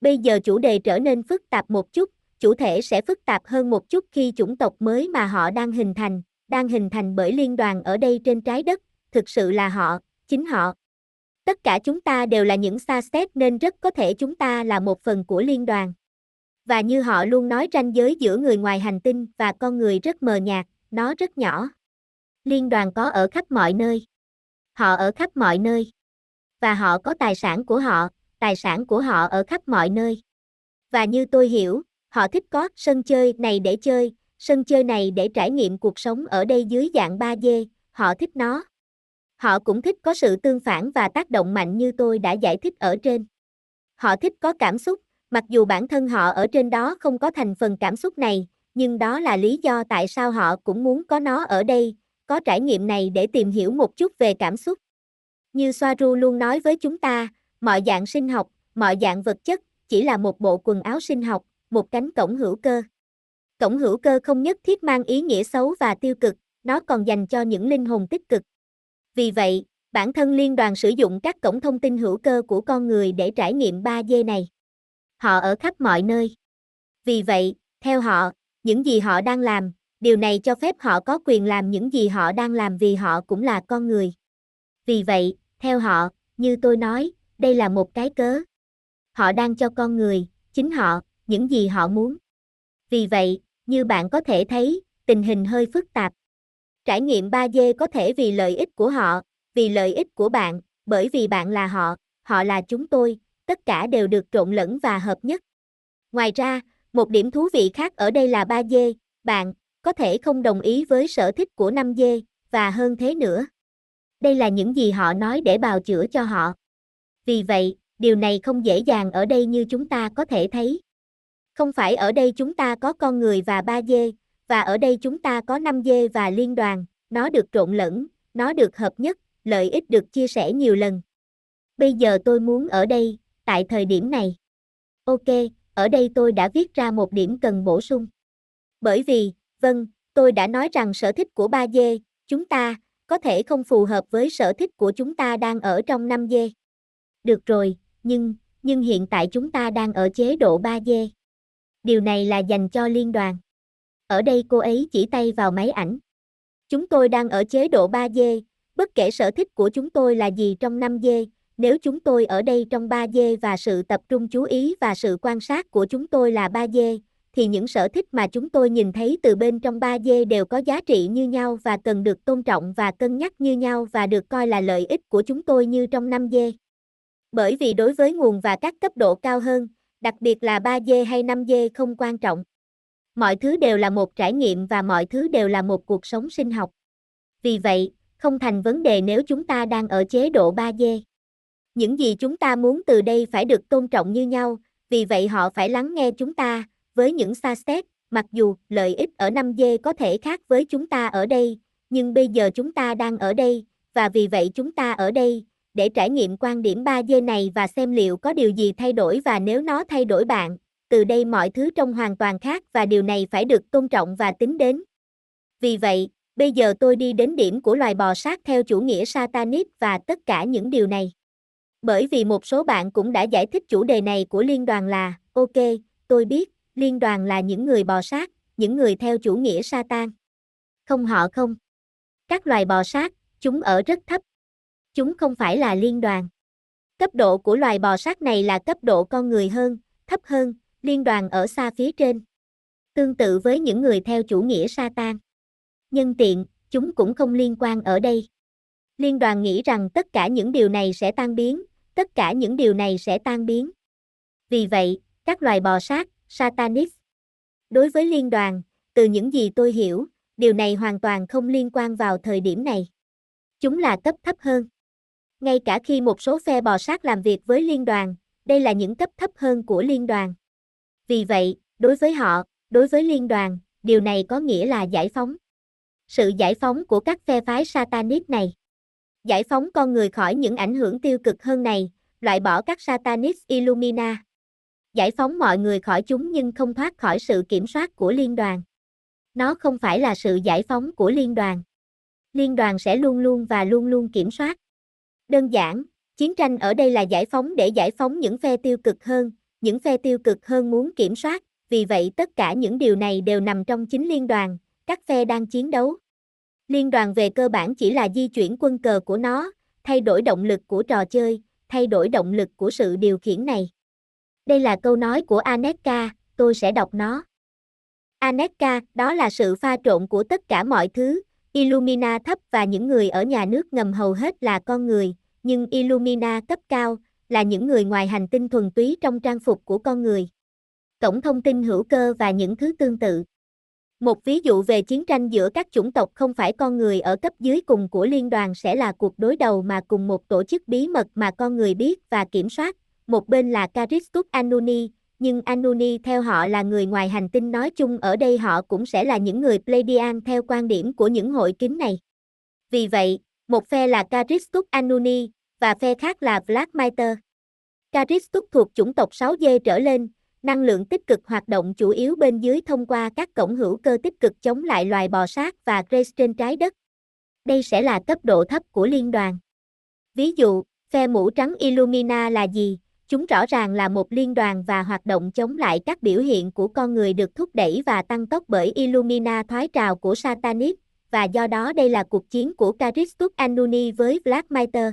Bây giờ chủ đề trở nên phức tạp một chút, chủ thể sẽ phức tạp hơn một chút khi chủng tộc mới mà họ đang hình thành, đang hình thành bởi liên đoàn ở đây trên trái đất, thực sự là họ, chính họ. Tất cả chúng ta đều là những xa xét nên rất có thể chúng ta là một phần của liên đoàn. Và như họ luôn nói ranh giới giữa người ngoài hành tinh và con người rất mờ nhạt, nó rất nhỏ. Liên đoàn có ở khắp mọi nơi. Họ ở khắp mọi nơi. Và họ có tài sản của họ, tài sản của họ ở khắp mọi nơi. Và như tôi hiểu, họ thích có sân chơi này để chơi, sân chơi này để trải nghiệm cuộc sống ở đây dưới dạng 3D, họ thích nó. Họ cũng thích có sự tương phản và tác động mạnh như tôi đã giải thích ở trên. Họ thích có cảm xúc, mặc dù bản thân họ ở trên đó không có thành phần cảm xúc này, nhưng đó là lý do tại sao họ cũng muốn có nó ở đây, có trải nghiệm này để tìm hiểu một chút về cảm xúc. Như Soaru luôn nói với chúng ta, mọi dạng sinh học, mọi dạng vật chất, chỉ là một bộ quần áo sinh học, một cánh cổng hữu cơ. Cổng hữu cơ không nhất thiết mang ý nghĩa xấu và tiêu cực, nó còn dành cho những linh hồn tích cực. Vì vậy, bản thân liên đoàn sử dụng các cổng thông tin hữu cơ của con người để trải nghiệm 3D này. Họ ở khắp mọi nơi. Vì vậy, theo họ, những gì họ đang làm, điều này cho phép họ có quyền làm những gì họ đang làm vì họ cũng là con người. Vì vậy, theo họ, như tôi nói, đây là một cái cớ. Họ đang cho con người, chính họ, những gì họ muốn. Vì vậy, như bạn có thể thấy, tình hình hơi phức tạp. Trải nghiệm 3D có thể vì lợi ích của họ, vì lợi ích của bạn, bởi vì bạn là họ, họ là chúng tôi, tất cả đều được trộn lẫn và hợp nhất. Ngoài ra, một điểm thú vị khác ở đây là 3D, bạn có thể không đồng ý với sở thích của 5D, và hơn thế nữa. Đây là những gì họ nói để bào chữa cho họ. Vì vậy, điều này không dễ dàng ở đây như chúng ta có thể thấy. Không phải ở đây chúng ta có con người và ba dê và ở đây chúng ta có năm dê và liên đoàn, nó được trộn lẫn, nó được hợp nhất, lợi ích được chia sẻ nhiều lần. Bây giờ tôi muốn ở đây, tại thời điểm này. Ok, ở đây tôi đã viết ra một điểm cần bổ sung. Bởi vì, vâng, tôi đã nói rằng sở thích của ba dê chúng ta, có thể không phù hợp với sở thích của chúng ta đang ở trong năm dê. Được rồi, nhưng, nhưng hiện tại chúng ta đang ở chế độ 3 dê. Điều này là dành cho liên đoàn. Ở đây cô ấy chỉ tay vào máy ảnh. Chúng tôi đang ở chế độ 3D, bất kể sở thích của chúng tôi là gì trong 5D, nếu chúng tôi ở đây trong 3D và sự tập trung chú ý và sự quan sát của chúng tôi là 3D, thì những sở thích mà chúng tôi nhìn thấy từ bên trong 3D đều có giá trị như nhau và cần được tôn trọng và cân nhắc như nhau và được coi là lợi ích của chúng tôi như trong 5D. Bởi vì đối với nguồn và các cấp độ cao hơn, đặc biệt là 3 dê hay 5 dê không quan trọng. Mọi thứ đều là một trải nghiệm và mọi thứ đều là một cuộc sống sinh học. Vì vậy, không thành vấn đề nếu chúng ta đang ở chế độ 3 dê. Những gì chúng ta muốn từ đây phải được tôn trọng như nhau, vì vậy họ phải lắng nghe chúng ta, với những xa step, mặc dù lợi ích ở 5G có thể khác với chúng ta ở đây, nhưng bây giờ chúng ta đang ở đây, và vì vậy chúng ta ở đây, để trải nghiệm quan điểm 3D này và xem liệu có điều gì thay đổi và nếu nó thay đổi bạn, từ đây mọi thứ trông hoàn toàn khác và điều này phải được tôn trọng và tính đến. Vì vậy, bây giờ tôi đi đến điểm của loài bò sát theo chủ nghĩa Satanic và tất cả những điều này. Bởi vì một số bạn cũng đã giải thích chủ đề này của liên đoàn là, ok, tôi biết, liên đoàn là những người bò sát, những người theo chủ nghĩa Satan. Không họ không. Các loài bò sát, chúng ở rất thấp. Chúng không phải là liên đoàn. Cấp độ của loài bò sát này là cấp độ con người hơn, thấp hơn, liên đoàn ở xa phía trên. Tương tự với những người theo chủ nghĩa Satan. Nhân tiện, chúng cũng không liên quan ở đây. Liên đoàn nghĩ rằng tất cả những điều này sẽ tan biến, tất cả những điều này sẽ tan biến. Vì vậy, các loài bò sát, Satanist. Đối với liên đoàn, từ những gì tôi hiểu, điều này hoàn toàn không liên quan vào thời điểm này. Chúng là cấp thấp hơn. Ngay cả khi một số phe bò sát làm việc với liên đoàn, đây là những cấp thấp hơn của liên đoàn. Vì vậy, đối với họ, đối với liên đoàn, điều này có nghĩa là giải phóng. Sự giải phóng của các phe phái Satanist này. Giải phóng con người khỏi những ảnh hưởng tiêu cực hơn này, loại bỏ các Satanist Illumina giải phóng mọi người khỏi chúng nhưng không thoát khỏi sự kiểm soát của liên đoàn. Nó không phải là sự giải phóng của liên đoàn. Liên đoàn sẽ luôn luôn và luôn luôn kiểm soát. Đơn giản, chiến tranh ở đây là giải phóng để giải phóng những phe tiêu cực hơn, những phe tiêu cực hơn muốn kiểm soát, vì vậy tất cả những điều này đều nằm trong chính liên đoàn, các phe đang chiến đấu. Liên đoàn về cơ bản chỉ là di chuyển quân cờ của nó, thay đổi động lực của trò chơi, thay đổi động lực của sự điều khiển này. Đây là câu nói của Aneka, tôi sẽ đọc nó. Aneka, đó là sự pha trộn của tất cả mọi thứ, Illumina thấp và những người ở nhà nước ngầm hầu hết là con người, nhưng Illumina cấp cao là những người ngoài hành tinh thuần túy trong trang phục của con người. Cổng thông tin hữu cơ và những thứ tương tự. Một ví dụ về chiến tranh giữa các chủng tộc không phải con người ở cấp dưới cùng của liên đoàn sẽ là cuộc đối đầu mà cùng một tổ chức bí mật mà con người biết và kiểm soát, một bên là Caristus Anuni, nhưng Anuni theo họ là người ngoài hành tinh nói chung ở đây họ cũng sẽ là những người Pleiadian theo quan điểm của những hội kính này. Vì vậy, một phe là Caristus Anuni, và phe khác là Black Matter. Caristus thuộc chủng tộc 6D trở lên, năng lượng tích cực hoạt động chủ yếu bên dưới thông qua các cổng hữu cơ tích cực chống lại loài bò sát và Grace trên trái đất. Đây sẽ là cấp độ thấp của liên đoàn. Ví dụ, phe mũ trắng Illumina là gì? Chúng rõ ràng là một liên đoàn và hoạt động chống lại các biểu hiện của con người được thúc đẩy và tăng tốc bởi Illumina thoái trào của Satanic, và do đó đây là cuộc chiến của Caristus Anuni với Black Matter.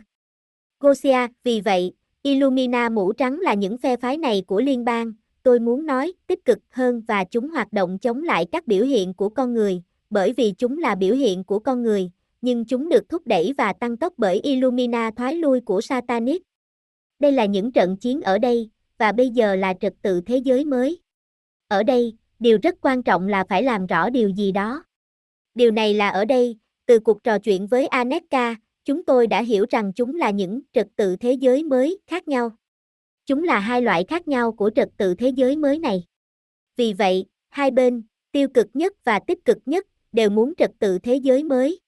Gosia, vì vậy, Illumina mũ trắng là những phe phái này của liên bang, tôi muốn nói, tích cực hơn và chúng hoạt động chống lại các biểu hiện của con người, bởi vì chúng là biểu hiện của con người, nhưng chúng được thúc đẩy và tăng tốc bởi Illumina thoái lui của Satanic. Đây là những trận chiến ở đây, và bây giờ là trật tự thế giới mới. Ở đây, điều rất quan trọng là phải làm rõ điều gì đó. Điều này là ở đây, từ cuộc trò chuyện với Aneka, chúng tôi đã hiểu rằng chúng là những trật tự thế giới mới khác nhau. Chúng là hai loại khác nhau của trật tự thế giới mới này. Vì vậy, hai bên, tiêu cực nhất và tích cực nhất, đều muốn trật tự thế giới mới.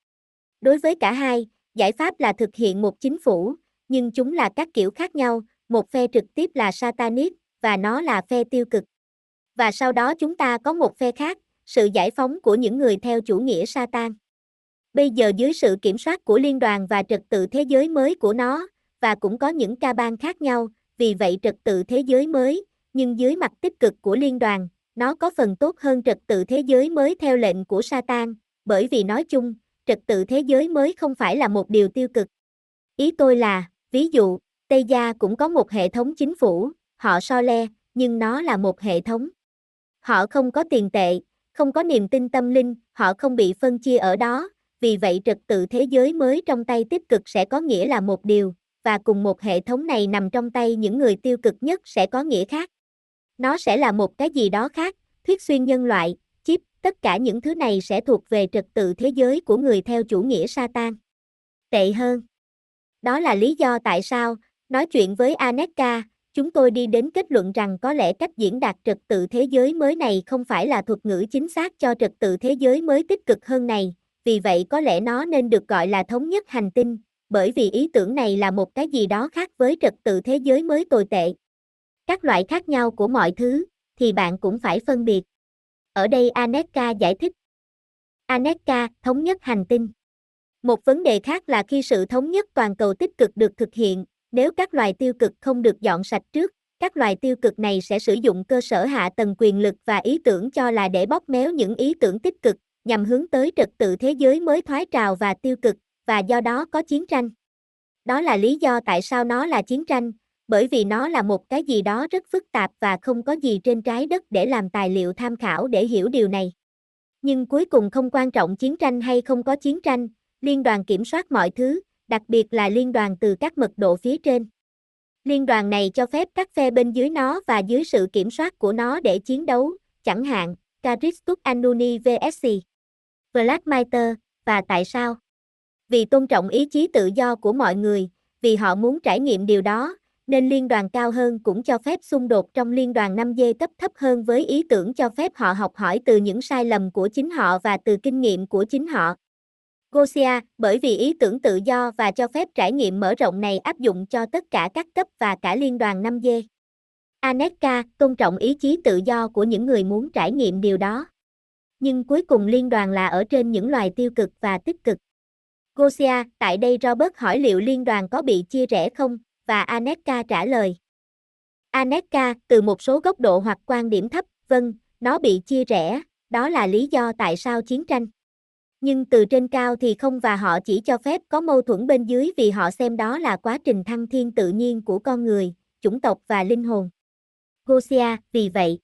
Đối với cả hai, giải pháp là thực hiện một chính phủ, nhưng chúng là các kiểu khác nhau, một phe trực tiếp là Satanic, và nó là phe tiêu cực. Và sau đó chúng ta có một phe khác, sự giải phóng của những người theo chủ nghĩa Satan. Bây giờ dưới sự kiểm soát của liên đoàn và trật tự thế giới mới của nó, và cũng có những ca bang khác nhau, vì vậy trật tự thế giới mới, nhưng dưới mặt tích cực của liên đoàn, nó có phần tốt hơn trật tự thế giới mới theo lệnh của Satan, bởi vì nói chung, trật tự thế giới mới không phải là một điều tiêu cực. Ý tôi là, ví dụ, Tây Gia cũng có một hệ thống chính phủ, họ so le, nhưng nó là một hệ thống. Họ không có tiền tệ, không có niềm tin tâm linh, họ không bị phân chia ở đó, vì vậy trật tự thế giới mới trong tay tích cực sẽ có nghĩa là một điều, và cùng một hệ thống này nằm trong tay những người tiêu cực nhất sẽ có nghĩa khác. Nó sẽ là một cái gì đó khác, thuyết xuyên nhân loại, chip, tất cả những thứ này sẽ thuộc về trật tự thế giới của người theo chủ nghĩa Satan. Tệ hơn. Đó là lý do tại sao, nói chuyện với Aneka, chúng tôi đi đến kết luận rằng có lẽ cách diễn đạt trật tự thế giới mới này không phải là thuật ngữ chính xác cho trật tự thế giới mới tích cực hơn này, vì vậy có lẽ nó nên được gọi là thống nhất hành tinh, bởi vì ý tưởng này là một cái gì đó khác với trật tự thế giới mới tồi tệ. Các loại khác nhau của mọi thứ, thì bạn cũng phải phân biệt. Ở đây Aneka giải thích. Aneka, thống nhất hành tinh. Một vấn đề khác là khi sự thống nhất toàn cầu tích cực được thực hiện, nếu các loài tiêu cực không được dọn sạch trước, các loài tiêu cực này sẽ sử dụng cơ sở hạ tầng quyền lực và ý tưởng cho là để bóp méo những ý tưởng tích cực, nhằm hướng tới trật tự thế giới mới thoái trào và tiêu cực, và do đó có chiến tranh. Đó là lý do tại sao nó là chiến tranh, bởi vì nó là một cái gì đó rất phức tạp và không có gì trên trái đất để làm tài liệu tham khảo để hiểu điều này. Nhưng cuối cùng không quan trọng chiến tranh hay không có chiến tranh, liên đoàn kiểm soát mọi thứ, đặc biệt là liên đoàn từ các mật độ phía trên. Liên đoàn này cho phép các phe bên dưới nó và dưới sự kiểm soát của nó để chiến đấu, chẳng hạn, Karistuk Anuni VSC, Vladmiter và tại sao? Vì tôn trọng ý chí tự do của mọi người, vì họ muốn trải nghiệm điều đó, nên liên đoàn cao hơn cũng cho phép xung đột trong liên đoàn 5G cấp thấp hơn với ý tưởng cho phép họ học hỏi từ những sai lầm của chính họ và từ kinh nghiệm của chính họ. Gosia, bởi vì ý tưởng tự do và cho phép trải nghiệm mở rộng này áp dụng cho tất cả các cấp và cả liên đoàn 5G. Aneka, tôn trọng ý chí tự do của những người muốn trải nghiệm điều đó. Nhưng cuối cùng liên đoàn là ở trên những loài tiêu cực và tích cực. Gosia, tại đây Robert hỏi liệu liên đoàn có bị chia rẽ không, và Aneka trả lời. Aneka, từ một số góc độ hoặc quan điểm thấp, vâng, nó bị chia rẽ, đó là lý do tại sao chiến tranh. Nhưng từ trên cao thì không và họ chỉ cho phép có mâu thuẫn bên dưới vì họ xem đó là quá trình thăng thiên tự nhiên của con người, chủng tộc và linh hồn. Gosia, vì vậy,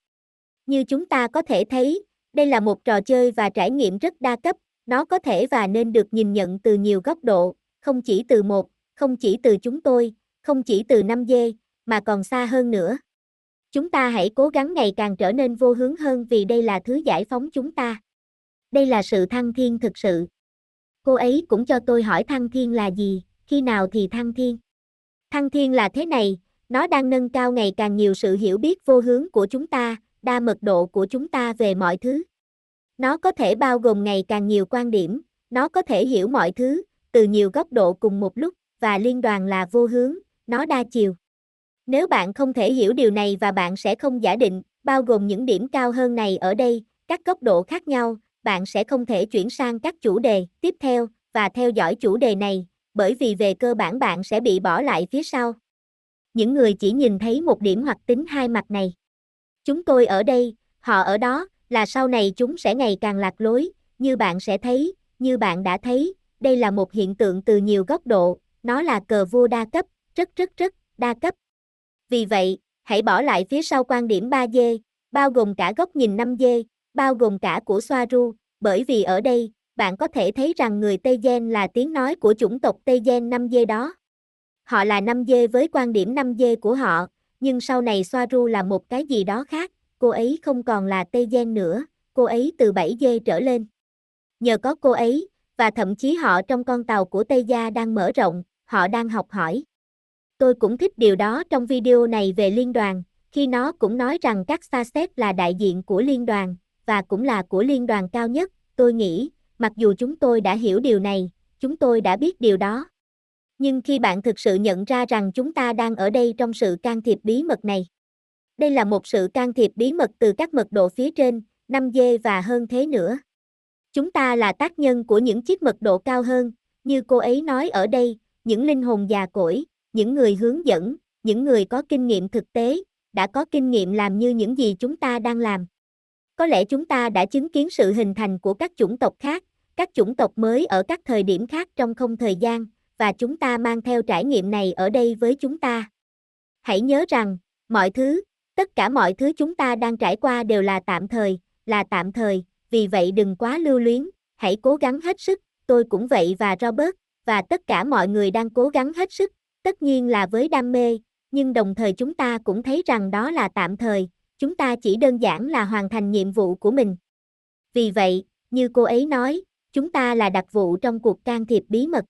như chúng ta có thể thấy, đây là một trò chơi và trải nghiệm rất đa cấp, nó có thể và nên được nhìn nhận từ nhiều góc độ, không chỉ từ một, không chỉ từ chúng tôi, không chỉ từ 5 dê, mà còn xa hơn nữa. Chúng ta hãy cố gắng ngày càng trở nên vô hướng hơn vì đây là thứ giải phóng chúng ta. Đây là sự thăng thiên thực sự. Cô ấy cũng cho tôi hỏi thăng thiên là gì, khi nào thì thăng thiên. Thăng thiên là thế này, nó đang nâng cao ngày càng nhiều sự hiểu biết vô hướng của chúng ta, đa mật độ của chúng ta về mọi thứ. Nó có thể bao gồm ngày càng nhiều quan điểm, nó có thể hiểu mọi thứ, từ nhiều góc độ cùng một lúc, và liên đoàn là vô hướng, nó đa chiều. Nếu bạn không thể hiểu điều này và bạn sẽ không giả định, bao gồm những điểm cao hơn này ở đây, các góc độ khác nhau, bạn sẽ không thể chuyển sang các chủ đề tiếp theo và theo dõi chủ đề này, bởi vì về cơ bản bạn sẽ bị bỏ lại phía sau. Những người chỉ nhìn thấy một điểm hoặc tính hai mặt này. Chúng tôi ở đây, họ ở đó, là sau này chúng sẽ ngày càng lạc lối, như bạn sẽ thấy, như bạn đã thấy, đây là một hiện tượng từ nhiều góc độ, nó là cờ vua đa cấp, rất rất rất đa cấp. Vì vậy, hãy bỏ lại phía sau quan điểm 3D, bao gồm cả góc nhìn 5D, bao gồm cả của Soaru, bởi vì ở đây, bạn có thể thấy rằng người Tây Gen là tiếng nói của chủng tộc Tây Gen 5 dê đó. Họ là 5 dê với quan điểm 5 dê của họ, nhưng sau này Soaru là một cái gì đó khác, cô ấy không còn là Tây Gen nữa, cô ấy từ 7 dê trở lên. Nhờ có cô ấy, và thậm chí họ trong con tàu của Tây Gia đang mở rộng, họ đang học hỏi. Tôi cũng thích điều đó trong video này về liên đoàn, khi nó cũng nói rằng các Starset là đại diện của liên đoàn, và cũng là của liên đoàn cao nhất, tôi nghĩ, mặc dù chúng tôi đã hiểu điều này, chúng tôi đã biết điều đó. Nhưng khi bạn thực sự nhận ra rằng chúng ta đang ở đây trong sự can thiệp bí mật này. Đây là một sự can thiệp bí mật từ các mật độ phía trên, 5G và hơn thế nữa. Chúng ta là tác nhân của những chiếc mật độ cao hơn, như cô ấy nói ở đây, những linh hồn già cỗi, những người hướng dẫn, những người có kinh nghiệm thực tế, đã có kinh nghiệm làm như những gì chúng ta đang làm. Có lẽ chúng ta đã chứng kiến sự hình thành của các chủng tộc khác, các chủng tộc mới ở các thời điểm khác trong không thời gian, và chúng ta mang theo trải nghiệm này ở đây với chúng ta. Hãy nhớ rằng, mọi thứ, tất cả mọi thứ chúng ta đang trải qua đều là tạm thời, là tạm thời, vì vậy đừng quá lưu luyến, hãy cố gắng hết sức, tôi cũng vậy và Robert, và tất cả mọi người đang cố gắng hết sức, tất nhiên là với đam mê, nhưng đồng thời chúng ta cũng thấy rằng đó là tạm thời, chúng ta chỉ đơn giản là hoàn thành nhiệm vụ của mình. Vì vậy, như cô ấy nói, chúng ta là đặc vụ trong cuộc can thiệp bí mật.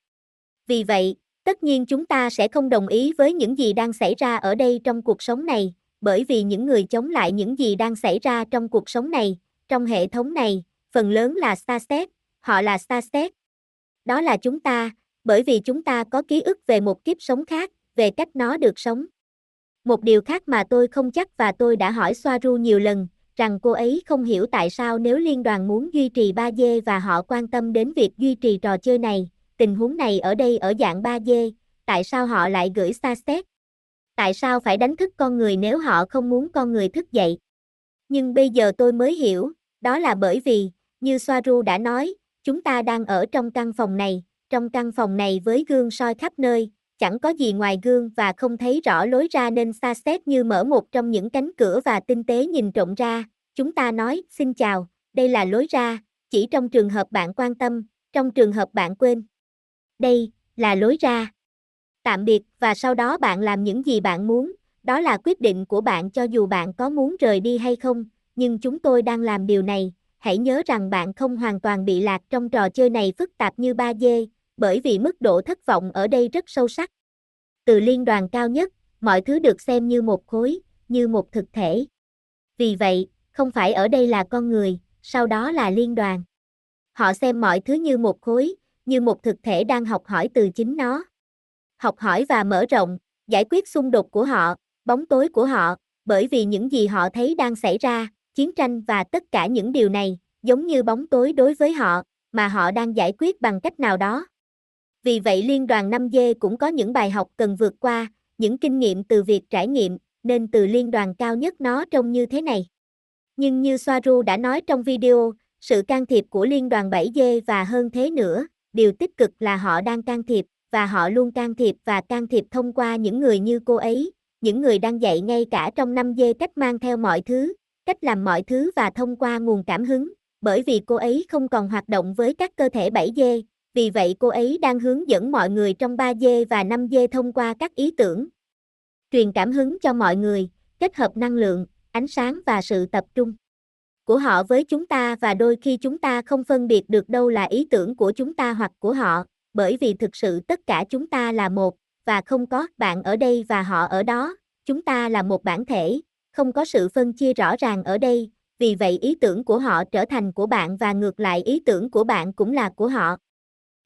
Vì vậy, tất nhiên chúng ta sẽ không đồng ý với những gì đang xảy ra ở đây trong cuộc sống này, bởi vì những người chống lại những gì đang xảy ra trong cuộc sống này, trong hệ thống này, phần lớn là Starstep, họ là Starstep. Đó là chúng ta, bởi vì chúng ta có ký ức về một kiếp sống khác, về cách nó được sống. Một điều khác mà tôi không chắc và tôi đã hỏi Soaru nhiều lần, rằng cô ấy không hiểu tại sao nếu liên đoàn muốn duy trì 3D và họ quan tâm đến việc duy trì trò chơi này, tình huống này ở đây ở dạng 3D, tại sao họ lại gửi Starset? Tại sao phải đánh thức con người nếu họ không muốn con người thức dậy? Nhưng bây giờ tôi mới hiểu, đó là bởi vì, như Soaru đã nói, chúng ta đang ở trong căn phòng này, trong căn phòng này với gương soi khắp nơi, chẳng có gì ngoài gương và không thấy rõ lối ra nên xa xét như mở một trong những cánh cửa và tinh tế nhìn trộm ra, chúng ta nói, xin chào, đây là lối ra, chỉ trong trường hợp bạn quan tâm, trong trường hợp bạn quên. Đây, là lối ra. Tạm biệt và sau đó bạn làm những gì bạn muốn, đó là quyết định của bạn cho dù bạn có muốn rời đi hay không, nhưng chúng tôi đang làm điều này, hãy nhớ rằng bạn không hoàn toàn bị lạc trong trò chơi này phức tạp như 3D, bởi vì mức độ thất vọng ở đây rất sâu sắc. Từ liên đoàn cao nhất, mọi thứ được xem như một khối, như một thực thể. Vì vậy, không phải ở đây là con người, sau đó là liên đoàn. Họ xem mọi thứ như một khối, như một thực thể đang học hỏi từ chính nó. Học hỏi và mở rộng, giải quyết xung đột của họ, bóng tối của họ, bởi vì những gì họ thấy đang xảy ra, chiến tranh và tất cả những điều này, giống như bóng tối đối với họ, mà họ đang giải quyết bằng cách nào đó. Vì vậy Liên đoàn 5G cũng có những bài học cần vượt qua, những kinh nghiệm từ việc trải nghiệm, nên từ liên đoàn cao nhất nó trông như thế này. Nhưng như Soaru đã nói trong video, sự can thiệp của liên đoàn 7G và hơn thế nữa, điều tích cực là họ đang can thiệp, và họ luôn can thiệp và can thiệp thông qua những người như cô ấy, những người đang dạy ngay cả trong 5G cách mang theo mọi thứ, cách làm mọi thứ và thông qua nguồn cảm hứng, bởi vì cô ấy không còn hoạt động với các cơ thể 7G, vì vậy cô ấy đang hướng dẫn mọi người trong 3D và 5D thông qua các ý tưởng. Truyền cảm hứng cho mọi người, kết hợp năng lượng, ánh sáng và sự tập trung của họ với chúng ta và đôi khi chúng ta không phân biệt được đâu là ý tưởng của chúng ta hoặc của họ, bởi vì thực sự tất cả chúng ta là một, và không có bạn ở đây và họ ở đó, chúng ta là một bản thể, không có sự phân chia rõ ràng ở đây, vì vậy ý tưởng của họ trở thành của bạn và ngược lại ý tưởng của bạn cũng là của họ.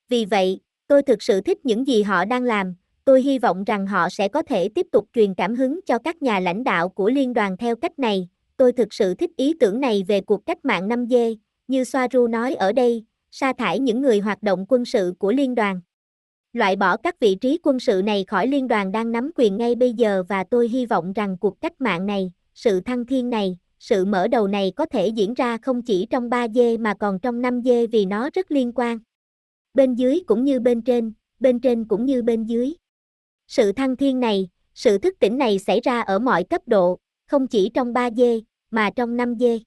Vì vậy, tôi thực sự thích những gì họ đang làm, tôi hy vọng rằng họ sẽ có thể tiếp tục truyền cảm hứng cho các nhà lãnh đạo của liên đoàn theo cách này. Tôi thực sự thích ý tưởng này về cuộc cách mạng 5G, như Soaru nói ở đây, sa thải những người hoạt động quân sự của liên đoàn. Loại bỏ các vị trí quân sự này khỏi liên đoàn đang nắm quyền ngay bây giờ và tôi hy vọng rằng cuộc cách mạng này, sự thăng thiên này, sự mở đầu này có thể diễn ra không chỉ trong 3D mà còn trong 5D vì nó rất liên quan bên dưới cũng như bên trên, bên trên cũng như bên dưới. Sự thăng thiên này, sự thức tỉnh này xảy ra ở mọi cấp độ, không chỉ trong 3D, mà trong 5D.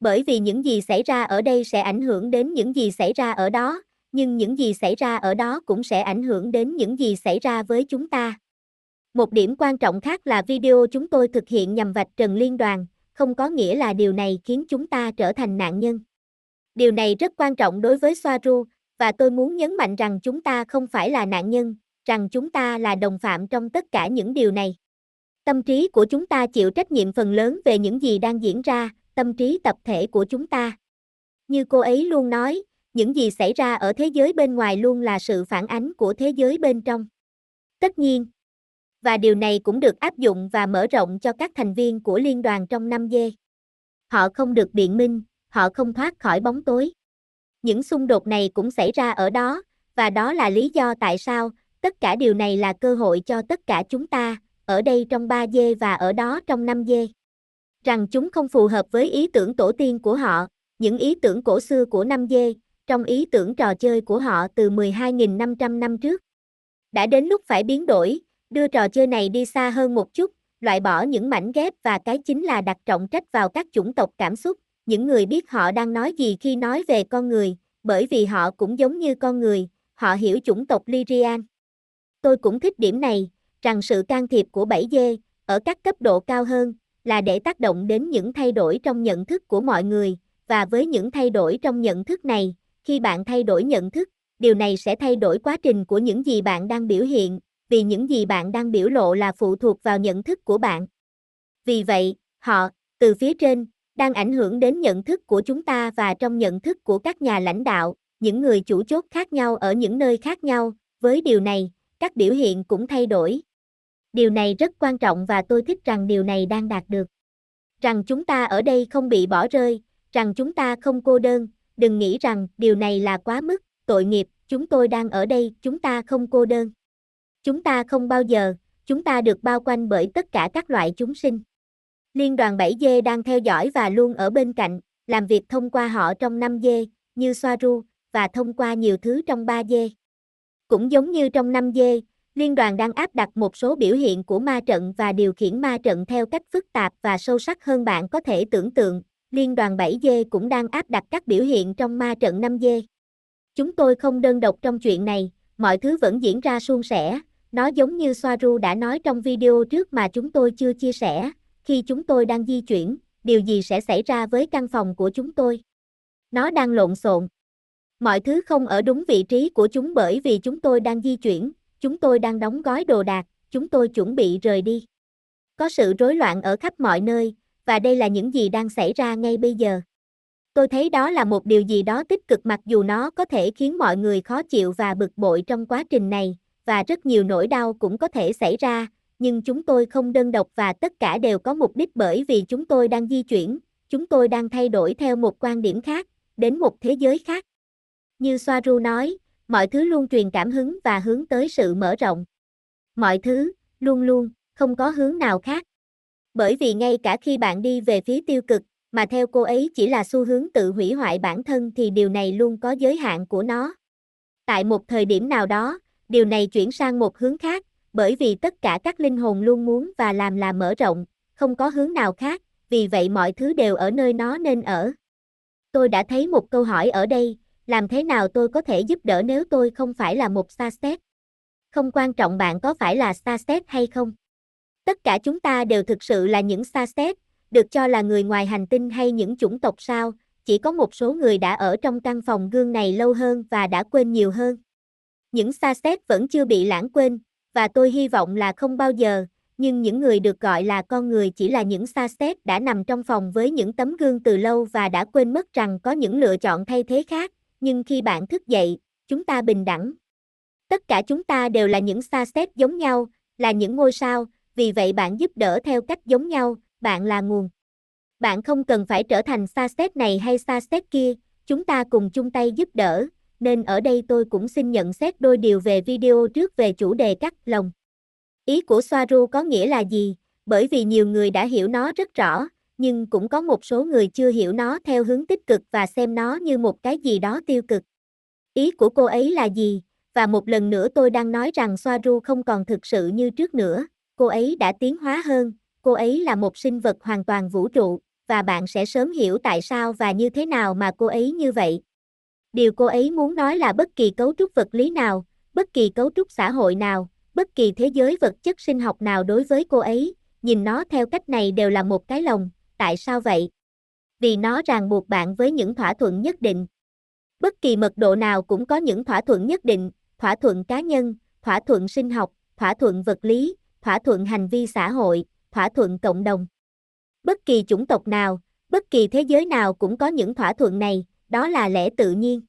Bởi vì những gì xảy ra ở đây sẽ ảnh hưởng đến những gì xảy ra ở đó, nhưng những gì xảy ra ở đó cũng sẽ ảnh hưởng đến những gì xảy ra với chúng ta. Một điểm quan trọng khác là video chúng tôi thực hiện nhằm vạch trần liên đoàn, không có nghĩa là điều này khiến chúng ta trở thành nạn nhân. Điều này rất quan trọng đối với Soaru, và tôi muốn nhấn mạnh rằng chúng ta không phải là nạn nhân, rằng chúng ta là đồng phạm trong tất cả những điều này. Tâm trí của chúng ta chịu trách nhiệm phần lớn về những gì đang diễn ra, tâm trí tập thể của chúng ta. Như cô ấy luôn nói, những gì xảy ra ở thế giới bên ngoài luôn là sự phản ánh của thế giới bên trong. Tất nhiên, và điều này cũng được áp dụng và mở rộng cho các thành viên của liên đoàn trong năm dê. Họ không được biện minh, họ không thoát khỏi bóng tối. Những xung đột này cũng xảy ra ở đó, và đó là lý do tại sao tất cả điều này là cơ hội cho tất cả chúng ta, ở đây trong 3D và ở đó trong 5D. Rằng chúng không phù hợp với ý tưởng tổ tiên của họ, những ý tưởng cổ xưa của 5D, trong ý tưởng trò chơi của họ từ 12.500 năm trước. Đã đến lúc phải biến đổi, đưa trò chơi này đi xa hơn một chút, loại bỏ những mảnh ghép và cái chính là đặt trọng trách vào các chủng tộc cảm xúc, những người biết họ đang nói gì khi nói về con người, bởi vì họ cũng giống như con người, họ hiểu chủng tộc Lyrian. Tôi cũng thích điểm này, rằng sự can thiệp của 7 dê ở các cấp độ cao hơn, là để tác động đến những thay đổi trong nhận thức của mọi người, và với những thay đổi trong nhận thức này, khi bạn thay đổi nhận thức, điều này sẽ thay đổi quá trình của những gì bạn đang biểu hiện, vì những gì bạn đang biểu lộ là phụ thuộc vào nhận thức của bạn. Vì vậy, họ, từ phía trên, đang ảnh hưởng đến nhận thức của chúng ta và trong nhận thức của các nhà lãnh đạo, những người chủ chốt khác nhau ở những nơi khác nhau, với điều này, các biểu hiện cũng thay đổi. Điều này rất quan trọng và tôi thích rằng điều này đang đạt được. Rằng chúng ta ở đây không bị bỏ rơi, rằng chúng ta không cô đơn, đừng nghĩ rằng điều này là quá mức, tội nghiệp, chúng tôi đang ở đây, chúng ta không cô đơn. Chúng ta không bao giờ, chúng ta được bao quanh bởi tất cả các loại chúng sinh. Liên đoàn 7G đang theo dõi và luôn ở bên cạnh, làm việc thông qua họ trong 5G, như Soaru, và thông qua nhiều thứ trong 3G. Cũng giống như trong 5G, liên đoàn đang áp đặt một số biểu hiện của ma trận và điều khiển ma trận theo cách phức tạp và sâu sắc hơn bạn có thể tưởng tượng. Liên đoàn 7G cũng đang áp đặt các biểu hiện trong ma trận 5G. Chúng tôi không đơn độc trong chuyện này, mọi thứ vẫn diễn ra suôn sẻ, nó giống như Soaru đã nói trong video trước mà chúng tôi chưa chia sẻ, khi chúng tôi đang di chuyển, điều gì sẽ xảy ra với căn phòng của chúng tôi? Nó đang lộn xộn. Mọi thứ không ở đúng vị trí của chúng bởi vì chúng tôi đang di chuyển, chúng tôi đang đóng gói đồ đạc, chúng tôi chuẩn bị rời đi. Có sự rối loạn ở khắp mọi nơi, và đây là những gì đang xảy ra ngay bây giờ. Tôi thấy đó là một điều gì đó tích cực mặc dù nó có thể khiến mọi người khó chịu và bực bội trong quá trình này, và rất nhiều nỗi đau cũng có thể xảy ra, nhưng chúng tôi không đơn độc và tất cả đều có mục đích bởi vì chúng tôi đang di chuyển, chúng tôi đang thay đổi theo một quan điểm khác, đến một thế giới khác. Như Soaru nói, mọi thứ luôn truyền cảm hứng và hướng tới sự mở rộng. Mọi thứ, luôn luôn, không có hướng nào khác. Bởi vì ngay cả khi bạn đi về phía tiêu cực, mà theo cô ấy chỉ là xu hướng tự hủy hoại bản thân thì điều này luôn có giới hạn của nó. Tại một thời điểm nào đó, điều này chuyển sang một hướng khác, bởi vì tất cả các linh hồn luôn muốn và làm là mở rộng, không có hướng nào khác, vì vậy mọi thứ đều ở nơi nó nên ở. Tôi đã thấy một câu hỏi ở đây, làm thế nào tôi có thể giúp đỡ nếu tôi không phải là một Starset? Không quan trọng bạn có phải là Starset hay không. Tất cả chúng ta đều thực sự là những Starset, được cho là người ngoài hành tinh hay những chủng tộc sao, chỉ có một số người đã ở trong căn phòng gương này lâu hơn và đã quên nhiều hơn. Những Starset vẫn chưa bị lãng quên, và tôi hy vọng là không bao giờ, nhưng những người được gọi là con người chỉ là những xa xét đã nằm trong phòng với những tấm gương từ lâu và đã quên mất rằng có những lựa chọn thay thế khác, nhưng khi bạn thức dậy, chúng ta bình đẳng. Tất cả chúng ta đều là những xa xét giống nhau, là những ngôi sao, vì vậy bạn giúp đỡ theo cách giống nhau, bạn là nguồn. Bạn không cần phải trở thành xa xét này hay xa xét kia, chúng ta cùng chung tay giúp đỡ, nên ở đây tôi cũng xin nhận xét đôi điều về video trước về chủ đề cắt lòng. Ý của Soaru có nghĩa là gì? Bởi vì nhiều người đã hiểu nó rất rõ, nhưng cũng có một số người chưa hiểu nó theo hướng tích cực và xem nó như một cái gì đó tiêu cực. Ý của cô ấy là gì? Và một lần nữa tôi đang nói rằng Soaru không còn thực sự như trước nữa, cô ấy đã tiến hóa hơn, cô ấy là một sinh vật hoàn toàn vũ trụ, và bạn sẽ sớm hiểu tại sao và như thế nào mà cô ấy như vậy. Điều cô ấy muốn nói là bất kỳ cấu trúc vật lý nào, bất kỳ cấu trúc xã hội nào, bất kỳ thế giới vật chất sinh học nào đối với cô ấy, nhìn nó theo cách này đều là một cái lồng, tại sao vậy? Vì nó ràng buộc bạn với những thỏa thuận nhất định. Bất kỳ mật độ nào cũng có những thỏa thuận nhất định, thỏa thuận cá nhân, thỏa thuận sinh học, thỏa thuận vật lý, thỏa thuận hành vi xã hội, thỏa thuận cộng đồng. Bất kỳ chủng tộc nào, bất kỳ thế giới nào cũng có những thỏa thuận này, đó là lẽ tự nhiên.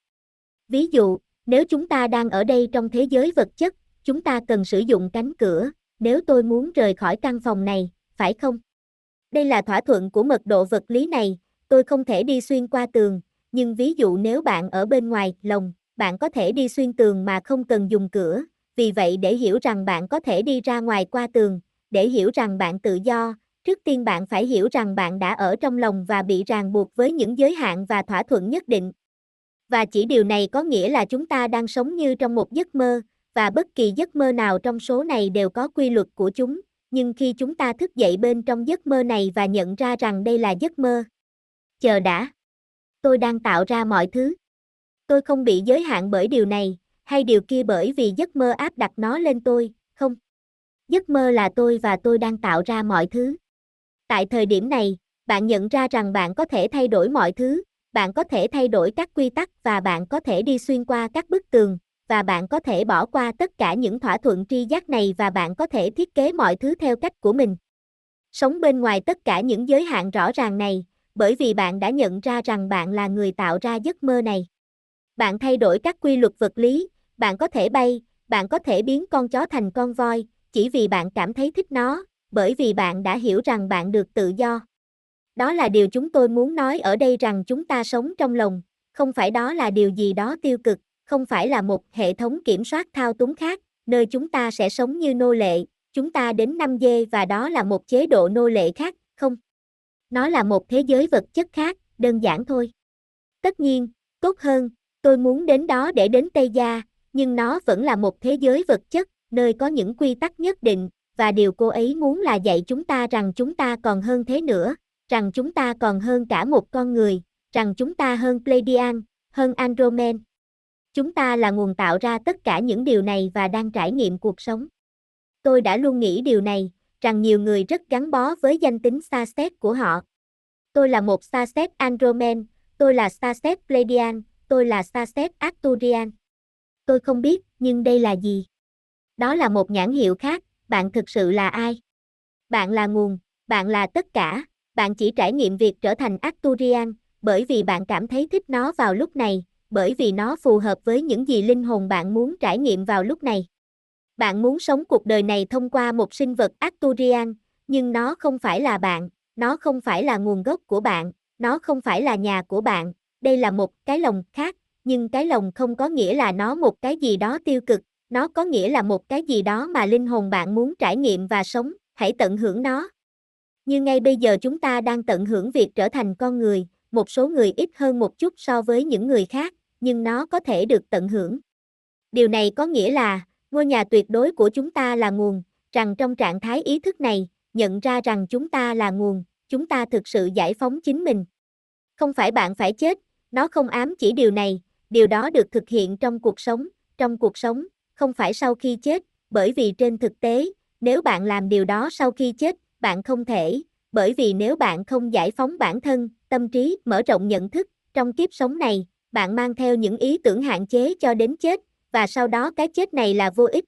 Ví dụ, nếu chúng ta đang ở đây trong thế giới vật chất, chúng ta cần sử dụng cánh cửa, nếu tôi muốn rời khỏi căn phòng này, phải không? Đây là thỏa thuận của mật độ vật lý này, tôi không thể đi xuyên qua tường, nhưng ví dụ nếu bạn ở bên ngoài lồng, bạn có thể đi xuyên tường mà không cần dùng cửa, vì vậy để hiểu rằng bạn có thể đi ra ngoài qua tường, để hiểu rằng bạn tự do, trước tiên bạn phải hiểu rằng bạn đã ở trong lòng và bị ràng buộc với những giới hạn và thỏa thuận nhất định. Và chỉ điều này có nghĩa là chúng ta đang sống như trong một giấc mơ, và bất kỳ giấc mơ nào trong số này đều có quy luật của chúng, nhưng khi chúng ta thức dậy bên trong giấc mơ này và nhận ra rằng đây là giấc mơ. Chờ đã. Tôi đang tạo ra mọi thứ. Tôi không bị giới hạn bởi điều này, hay điều kia bởi vì giấc mơ áp đặt nó lên tôi, không. Giấc mơ là tôi và tôi đang tạo ra mọi thứ. Tại thời điểm này, bạn nhận ra rằng bạn có thể thay đổi mọi thứ, bạn có thể thay đổi các quy tắc và bạn có thể đi xuyên qua các bức tường, và bạn có thể bỏ qua tất cả những thỏa thuận tri giác này và bạn có thể thiết kế mọi thứ theo cách của mình. Sống bên ngoài tất cả những giới hạn rõ ràng này, bởi vì bạn đã nhận ra rằng bạn là người tạo ra giấc mơ này. Bạn thay đổi các quy luật vật lý, bạn có thể bay, bạn có thể biến con chó thành con voi, chỉ vì bạn cảm thấy thích nó, bởi vì bạn đã hiểu rằng bạn được tự do. Đó là điều chúng tôi muốn nói ở đây rằng chúng ta sống trong lòng, không phải đó là điều gì đó tiêu cực, không phải là một hệ thống kiểm soát thao túng khác, nơi chúng ta sẽ sống như nô lệ, chúng ta đến 5 dê và đó là một chế độ nô lệ khác, không. Nó là một thế giới vật chất khác, đơn giản thôi. Tất nhiên, tốt hơn, tôi muốn đến đó để đến Tây Gia, nhưng nó vẫn là một thế giới vật chất, nơi có những quy tắc nhất định, và điều cô ấy muốn là dạy chúng ta rằng chúng ta còn hơn thế nữa, rằng chúng ta còn hơn cả một con người, rằng chúng ta hơn Pleiadian, hơn Andromen. Chúng ta là nguồn tạo ra tất cả những điều này và đang trải nghiệm cuộc sống. Tôi đã luôn nghĩ điều này, rằng nhiều người rất gắn bó với danh tính Starset của họ. Tôi là một Starset Andromen, tôi là Starset Pleiadian, tôi là Starset Arcturian. Tôi không biết, nhưng đây là gì? Đó là một nhãn hiệu khác, bạn thực sự là ai? Bạn là nguồn, bạn là tất cả, bạn chỉ trải nghiệm việc trở thành Arcturian, bởi vì bạn cảm thấy thích nó vào lúc này, bởi vì nó phù hợp với những gì linh hồn bạn muốn trải nghiệm vào lúc này. Bạn muốn sống cuộc đời này thông qua một sinh vật Arcturian, nhưng nó không phải là bạn, nó không phải là nguồn gốc của bạn, nó không phải là nhà của bạn, đây là một cái lồng khác, nhưng cái lồng không có nghĩa là nó một cái gì đó tiêu cực, nó có nghĩa là một cái gì đó mà linh hồn bạn muốn trải nghiệm và sống, hãy tận hưởng nó. Như ngay bây giờ chúng ta đang tận hưởng việc trở thành con người, một số người ít hơn một chút so với những người khác, nhưng nó có thể được tận hưởng. Điều này có nghĩa là, ngôi nhà tuyệt đối của chúng ta là nguồn, rằng trong trạng thái ý thức này, nhận ra rằng chúng ta là nguồn, chúng ta thực sự giải phóng chính mình. Không phải bạn phải chết, nó không ám chỉ điều này, điều đó được thực hiện trong cuộc sống, trong cuộc sống, không phải sau khi chết, bởi vì trên thực tế, nếu bạn làm điều đó sau khi chết, bạn không thể, bởi vì nếu bạn không giải phóng bản thân, tâm trí, mở rộng nhận thức, trong kiếp sống này, bạn mang theo những ý tưởng hạn chế cho đến chết, và sau đó cái chết này là vô ích.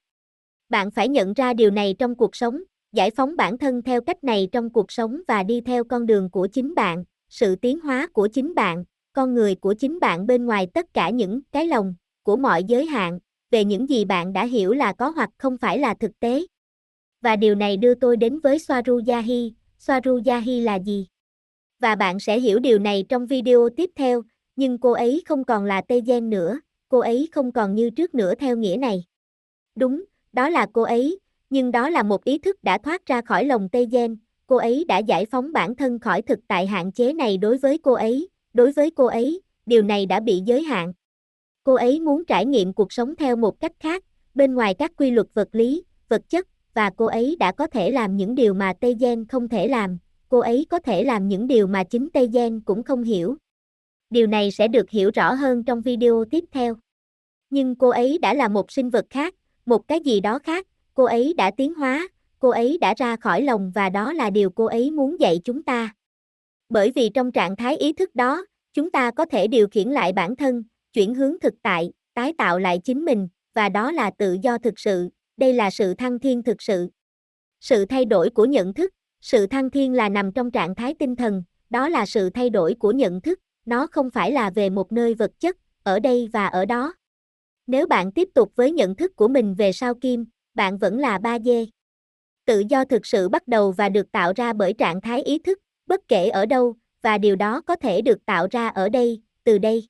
Bạn phải nhận ra điều này trong cuộc sống, giải phóng bản thân theo cách này trong cuộc sống và đi theo con đường của chính bạn, sự tiến hóa của chính bạn, con người của chính bạn bên ngoài tất cả những cái lòng của mọi giới hạn, về những gì bạn đã hiểu là có hoặc không phải là thực tế. Và điều này đưa tôi đến với Swaruyahi, Swaruyahi là gì? Và bạn sẽ hiểu điều này trong video tiếp theo, nhưng cô ấy không còn là Tây Gen nữa, cô ấy không còn như trước nữa theo nghĩa này. Đúng, đó là cô ấy, nhưng đó là một ý thức đã thoát ra khỏi lòng Tây Gen, cô ấy đã giải phóng bản thân khỏi thực tại hạn chế này đối với cô ấy, đối với cô ấy, điều này đã bị giới hạn. Cô ấy muốn trải nghiệm cuộc sống theo một cách khác, bên ngoài các quy luật vật lý, vật chất, và cô ấy đã có thể làm những điều mà Tây Gen không thể làm, cô ấy có thể làm những điều mà chính Tây Gen cũng không hiểu. Điều này sẽ được hiểu rõ hơn trong video tiếp theo. Nhưng cô ấy đã là một sinh vật khác, một cái gì đó khác, cô ấy đã tiến hóa, cô ấy đã ra khỏi lòng và đó là điều cô ấy muốn dạy chúng ta. Bởi vì trong trạng thái ý thức đó, chúng ta có thể điều khiển lại bản thân, chuyển hướng thực tại, tái tạo lại chính mình, và đó là tự do thực sự, đây là sự thăng thiên thực sự. Sự thay đổi của nhận thức, sự thăng thiên là nằm trong trạng thái tinh thần, đó là sự thay đổi của nhận thức, nó không phải là về một nơi vật chất, ở đây và ở đó. Nếu bạn tiếp tục với nhận thức của mình về sao kim, bạn vẫn là ba dê. Tự do thực sự bắt đầu và được tạo ra bởi trạng thái ý thức, bất kể ở đâu, và điều đó có thể được tạo ra ở đây, từ đây.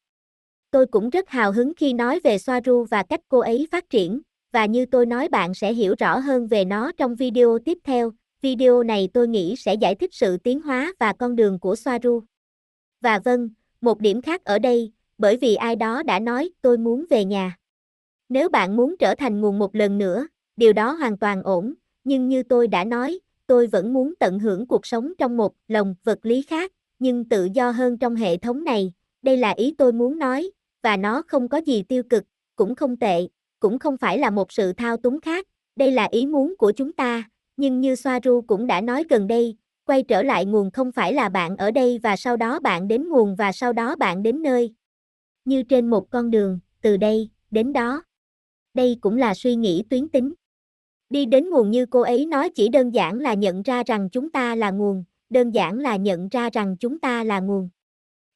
Tôi cũng rất hào hứng khi nói về Soaru và cách cô ấy phát triển, và như tôi nói bạn sẽ hiểu rõ hơn về nó trong video tiếp theo. Video này tôi nghĩ sẽ giải thích sự tiến hóa và con đường của Soaru. Và vâng, một điểm khác ở đây, bởi vì ai đó đã nói tôi muốn về nhà. Nếu bạn muốn trở thành nguồn một lần nữa, điều đó hoàn toàn ổn, nhưng như tôi đã nói, tôi vẫn muốn tận hưởng cuộc sống trong một lồng vật lý khác, nhưng tự do hơn trong hệ thống này, đây là ý tôi muốn nói, và nó không có gì tiêu cực, cũng không tệ, cũng không phải là một sự thao túng khác, đây là ý muốn của chúng ta, nhưng như Soaru cũng đã nói gần đây, quay trở lại nguồn không phải là bạn ở đây và sau đó bạn đến nguồn và sau đó bạn đến nơi. Như trên một con đường, từ đây, đến đó. Đây cũng là suy nghĩ tuyến tính. Đi đến nguồn như cô ấy nói chỉ đơn giản là nhận ra rằng chúng ta là nguồn, đơn giản là nhận ra rằng chúng ta là nguồn.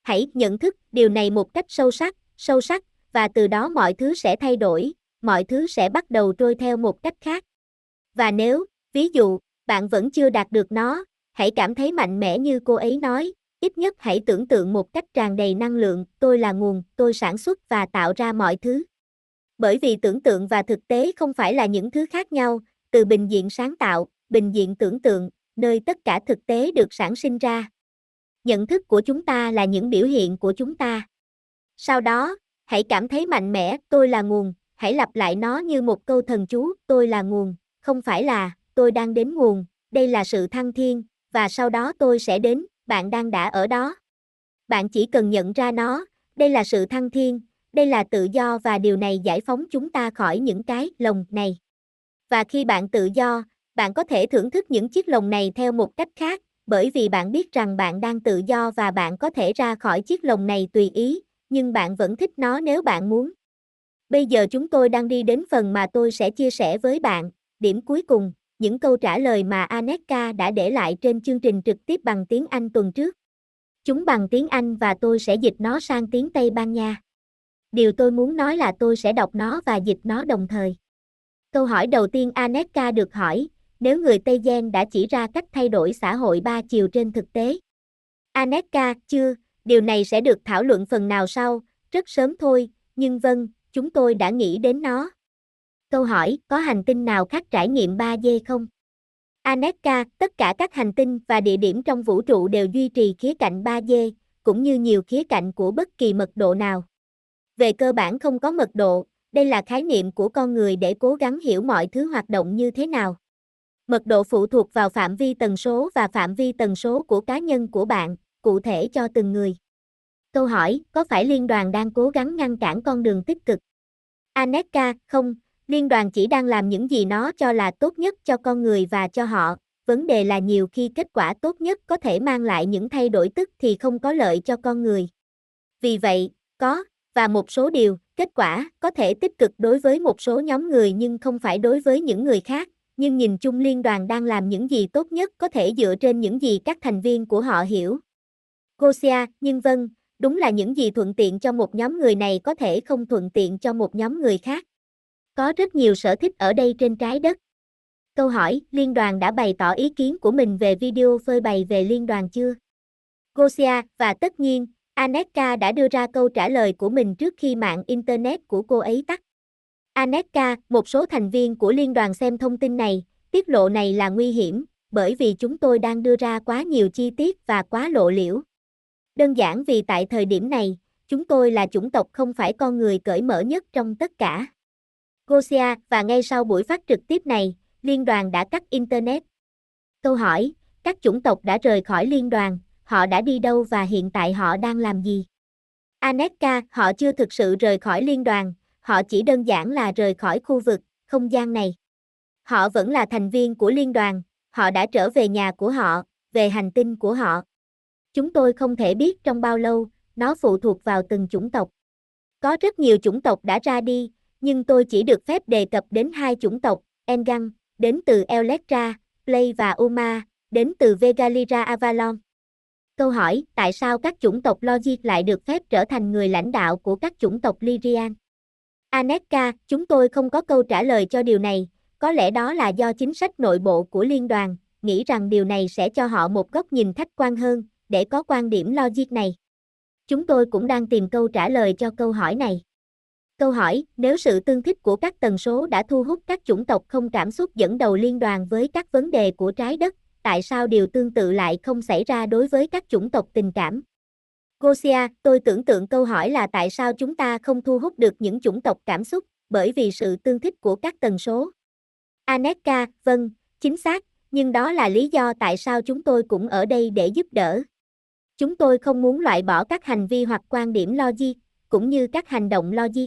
Hãy nhận thức điều này một cách sâu sắc, sâu sắc, và từ đó mọi thứ sẽ thay đổi, mọi thứ sẽ bắt đầu trôi theo một cách khác. Và nếu, ví dụ, bạn vẫn chưa đạt được nó, hãy cảm thấy mạnh mẽ như cô ấy nói, ít nhất hãy tưởng tượng một cách tràn đầy năng lượng, tôi là nguồn, tôi sản xuất và tạo ra mọi thứ. Bởi vì tưởng tượng và thực tế không phải là những thứ khác nhau, từ bình diện sáng tạo, bình diện tưởng tượng, nơi tất cả thực tế được sản sinh ra. Nhận thức của chúng ta là những biểu hiện của chúng ta. Sau đó, hãy cảm thấy mạnh mẽ, tôi là nguồn, hãy lặp lại nó như một câu thần chú, tôi là nguồn, không phải là, tôi đang đến nguồn, đây là sự thăng thiên, và sau đó tôi sẽ đến, bạn đang đã ở đó. Bạn chỉ cần nhận ra nó, đây là sự thăng thiên, đây là tự do và điều này giải phóng chúng ta khỏi những cái lồng này. Và khi bạn tự do, bạn có thể thưởng thức những chiếc lồng này theo một cách khác, bởi vì bạn biết rằng bạn đang tự do và bạn có thể ra khỏi chiếc lồng này tùy ý, nhưng bạn vẫn thích nó nếu bạn muốn. Bây giờ chúng tôi đang đi đến phần mà tôi sẽ chia sẻ với bạn, điểm cuối cùng, những câu trả lời mà Aneka đã để lại trên chương trình trực tiếp bằng tiếng Anh tuần trước. Chúng bằng tiếng Anh và tôi sẽ dịch nó sang tiếng Tây Ban Nha. Điều tôi muốn nói là tôi sẽ đọc nó và dịch nó đồng thời. Câu hỏi đầu tiên Aneka được hỏi, nếu người Tây Gen đã chỉ ra cách thay đổi xã hội ba chiều trên thực tế. Aneka, chưa, điều này sẽ được thảo luận phần nào sau, rất sớm thôi, nhưng vâng, chúng tôi đã nghĩ đến nó. Câu hỏi, có hành tinh nào khác trải nghiệm 3D không? Aneka, tất cả các hành tinh và địa điểm trong vũ trụ đều duy trì khía cạnh 3D, cũng như nhiều khía cạnh của bất kỳ mật độ nào. Về cơ bản không có mật độ, đây là khái niệm của con người để cố gắng hiểu mọi thứ hoạt động như thế nào. Mật độ phụ thuộc vào phạm vi tần số và phạm vi tần số của cá nhân của bạn, cụ thể cho từng người. Câu hỏi, có phải liên đoàn đang cố gắng ngăn cản con đường tích cực? Aneka, không, liên đoàn chỉ đang làm những gì nó cho là tốt nhất cho con người và cho họ. Vấn đề là nhiều khi kết quả tốt nhất có thể mang lại những thay đổi tức thì không có lợi cho con người. Vì vậy, có, và một số điều, kết quả có thể tích cực đối với một số nhóm người nhưng không phải đối với những người khác, nhưng nhìn chung liên đoàn đang làm những gì tốt nhất có thể dựa trên những gì các thành viên của họ hiểu. Gosia, nhưng vâng, đúng là những gì thuận tiện cho một nhóm người này có thể không thuận tiện cho một nhóm người khác. Có rất nhiều sở thích ở đây trên trái đất. Câu hỏi, liên đoàn đã bày tỏ ý kiến của mình về video phơi bày về liên đoàn chưa? Gosia, và tất nhiên, Aneka đã đưa ra câu trả lời của mình trước khi mạng Internet của cô ấy tắt. Aneka, một số thành viên của liên đoàn xem thông tin này, tiết lộ này là nguy hiểm, bởi vì chúng tôi đang đưa ra quá nhiều chi tiết và quá lộ liễu. Đơn giản vì tại thời điểm này, chúng tôi là chủng tộc không phải con người cởi mở nhất trong tất cả. Gosia, và ngay sau buổi phát trực tiếp này, liên đoàn đã cắt Internet. Câu hỏi, các chủng tộc đã rời khỏi liên đoàn, họ đã đi đâu và hiện tại họ đang làm gì? Aneka, họ chưa thực sự rời khỏi liên đoàn, họ chỉ đơn giản là rời khỏi khu vực, không gian này. Họ vẫn là thành viên của liên đoàn, họ đã trở về nhà của họ, về hành tinh của họ. Chúng tôi không thể biết trong bao lâu, nó phụ thuộc vào từng chủng tộc. Có rất nhiều chủng tộc đã ra đi, nhưng tôi chỉ được phép đề cập đến hai chủng tộc, Engang, đến từ Electra, Play và Uma, đến từ Vegalira Avalon. Câu hỏi, tại sao các chủng tộc Logic lại được phép trở thành người lãnh đạo của các chủng tộc Lyrian? Aneka, chúng tôi không có câu trả lời cho điều này, có lẽ đó là do chính sách nội bộ của liên đoàn, nghĩ rằng điều này sẽ cho họ một góc nhìn khách quan hơn, để có quan điểm logic này. Chúng tôi cũng đang tìm câu trả lời cho câu hỏi này. Câu hỏi, nếu sự tương thích của các tần số đã thu hút các chủng tộc không cảm xúc dẫn đầu liên đoàn với các vấn đề của trái đất, tại sao điều tương tự lại không xảy ra đối với các chủng tộc tình cảm? Gosia, tôi tưởng tượng câu hỏi là tại sao chúng ta không thu hút được những chủng tộc cảm xúc, bởi vì sự tương thích của các tần số. Aneka, vâng, chính xác, nhưng đó là lý do tại sao chúng tôi cũng ở đây để giúp đỡ. Chúng tôi không muốn loại bỏ các hành vi hoặc quan điểm logic, cũng như các hành động logic.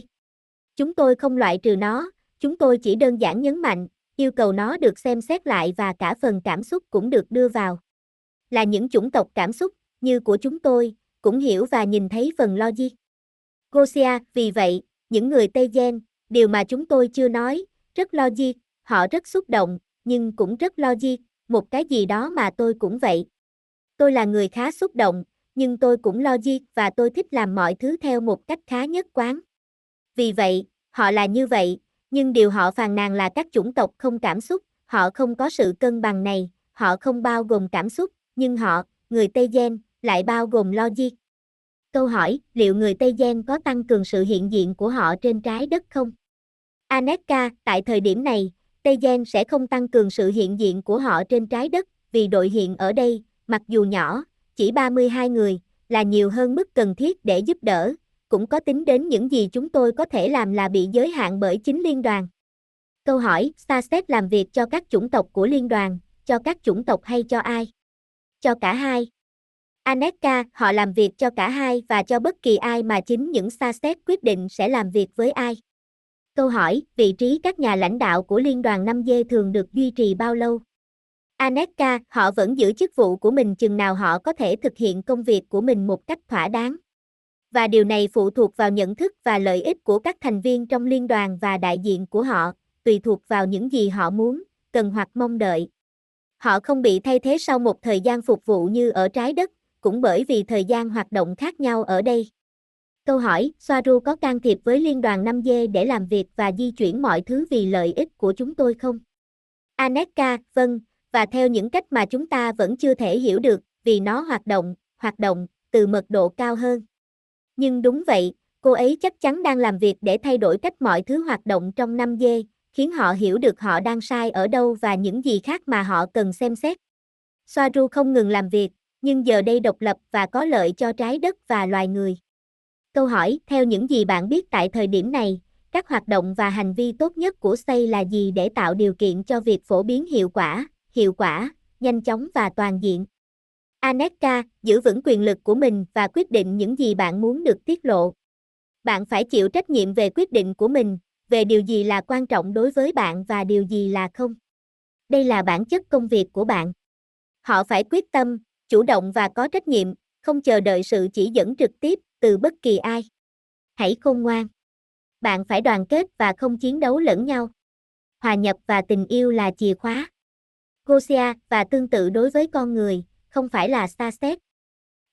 Chúng tôi không loại trừ nó, chúng tôi chỉ đơn giản nhấn mạnh, yêu cầu nó được xem xét lại và cả phần cảm xúc cũng được đưa vào. Là những chủng tộc cảm xúc, như của chúng tôi, cũng hiểu và nhìn thấy phần logic. Gosia, vì vậy, những người Tây Gen, điều mà chúng tôi chưa nói, rất logic, họ rất xúc động, nhưng cũng rất logic, một cái gì đó mà tôi cũng vậy. Tôi là người khá xúc động, nhưng tôi cũng logic và tôi thích làm mọi thứ theo một cách khá nhất quán. Vì vậy, họ là như vậy, nhưng điều họ phàn nàn là các chủng tộc không cảm xúc, họ không có sự cân bằng này, họ không bao gồm cảm xúc, nhưng họ, người Tây Gen, lại bao gồm logic. Câu hỏi, liệu người Tây Gen có tăng cường sự hiện diện của họ trên trái đất không? Aneka, tại thời điểm này, Tây Gen sẽ không tăng cường sự hiện diện của họ trên trái đất, vì đội hiện ở đây, mặc dù nhỏ, chỉ 32 người, là nhiều hơn mức cần thiết để giúp đỡ, cũng có tính đến những gì chúng tôi có thể làm là bị giới hạn bởi chính liên đoàn. Câu hỏi, Starset làm việc cho các chủng tộc của liên đoàn, cho các chủng tộc hay cho ai? Cho cả hai. Aneka, họ làm việc cho cả hai và cho bất kỳ ai mà chính những Starset quyết định sẽ làm việc với ai. Câu hỏi, vị trí các nhà lãnh đạo của liên đoàn 5G thường được duy trì bao lâu? Aneka, họ vẫn giữ chức vụ của mình chừng nào họ có thể thực hiện công việc của mình một cách thỏa đáng. Và điều này phụ thuộc vào nhận thức và lợi ích của các thành viên trong liên đoàn và đại diện của họ, tùy thuộc vào những gì họ muốn, cần hoặc mong đợi. Họ không bị thay thế sau một thời gian phục vụ như ở trái đất, cũng bởi vì thời gian hoạt động khác nhau ở đây. Câu hỏi, Soaru có can thiệp với liên đoàn 5G để làm việc và di chuyển mọi thứ vì lợi ích của chúng tôi không? Aneka, vâng, và theo những cách mà chúng ta vẫn chưa thể hiểu được, vì nó hoạt động, hoạt động, từ mật độ cao hơn. Nhưng đúng vậy, cô ấy chắc chắn đang làm việc để thay đổi cách mọi thứ hoạt động trong 5G, khiến họ hiểu được họ đang sai ở đâu và những gì khác mà họ cần xem xét. Soaru không ngừng làm việc, nhưng giờ đây độc lập và có lợi cho trái đất và loài người. Câu hỏi, theo những gì bạn biết tại thời điểm này, các hoạt động và hành vi tốt nhất của xây là gì để tạo điều kiện cho việc phổ biến hiệu quả, hiệu quả, nhanh chóng và toàn diện? Aneka, giữ vững quyền lực của mình và quyết định những gì bạn muốn được tiết lộ. Bạn phải chịu trách nhiệm về quyết định của mình, về điều gì là quan trọng đối với bạn và điều gì là không. Đây là bản chất công việc của bạn. Họ phải quyết tâm, chủ động và có trách nhiệm, không chờ đợi sự chỉ dẫn trực tiếp từ bất kỳ ai. Hãy khôn ngoan. Bạn phải đoàn kết và không chiến đấu lẫn nhau. Hòa nhập và tình yêu là chìa khóa. Gosia và tương tự đối với con người, không phải là xa xét.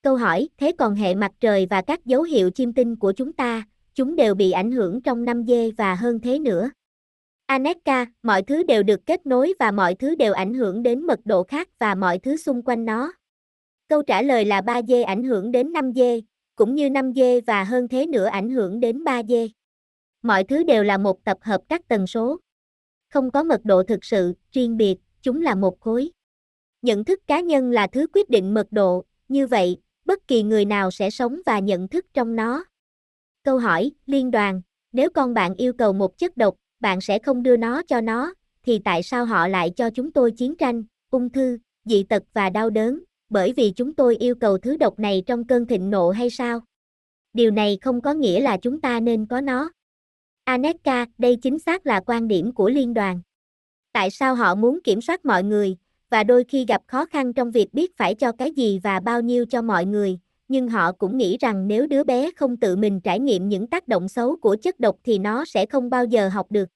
Câu hỏi, thế còn hệ mặt trời và các dấu hiệu chim tinh của chúng ta, chúng đều bị ảnh hưởng trong năm dê và hơn thế nữa. Aneka, mọi thứ đều được kết nối và mọi thứ đều ảnh hưởng đến mật độ khác và mọi thứ xung quanh nó. Câu trả lời là 3 dê ảnh hưởng đến 5 dê, cũng như 5 dê và hơn thế nữa ảnh hưởng đến 3 dê. Mọi thứ đều là một tập hợp các tần số. Không có mật độ thực sự, riêng biệt, chúng là một khối. Nhận thức cá nhân là thứ quyết định mật độ, như vậy, bất kỳ người nào sẽ sống và nhận thức trong nó. Câu hỏi, liên đoàn, nếu con bạn yêu cầu một chất độc, bạn sẽ không đưa nó cho nó, thì tại sao họ lại cho chúng tôi chiến tranh, ung thư, dị tật và đau đớn, bởi vì chúng tôi yêu cầu thứ độc này trong cơn thịnh nộ hay sao? Điều này không có nghĩa là chúng ta nên có nó. Aneka, đây chính xác là quan điểm của liên đoàn. Tại sao họ muốn kiểm soát mọi người, và đôi khi gặp khó khăn trong việc biết phải cho cái gì và bao nhiêu cho mọi người, nhưng họ cũng nghĩ rằng nếu đứa bé không tự mình trải nghiệm những tác động xấu của chất độc thì nó sẽ không bao giờ học được.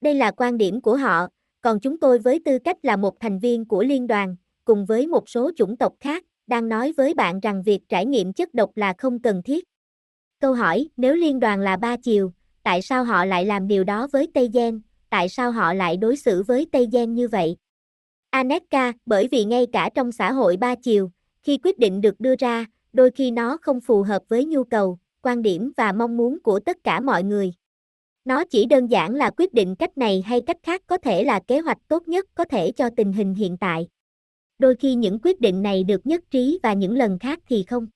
Đây là quan điểm của họ, còn chúng tôi với tư cách là một thành viên của liên đoàn, cùng với một số chủng tộc khác, đang nói với bạn rằng việc trải nghiệm chất độc là không cần thiết. Câu hỏi, nếu liên đoàn là ba chiều, tại sao họ lại làm điều đó với Tây Gen, tại sao họ lại đối xử với Tây Gen như vậy? Aneka, bởi vì ngay cả trong xã hội ba chiều, khi quyết định được đưa ra, đôi khi nó không phù hợp với nhu cầu, quan điểm và mong muốn của tất cả mọi người. Nó chỉ đơn giản là quyết định cách này hay cách khác có thể là kế hoạch tốt nhất có thể cho tình hình hiện tại. Đôi khi những quyết định này được nhất trí và những lần khác thì không.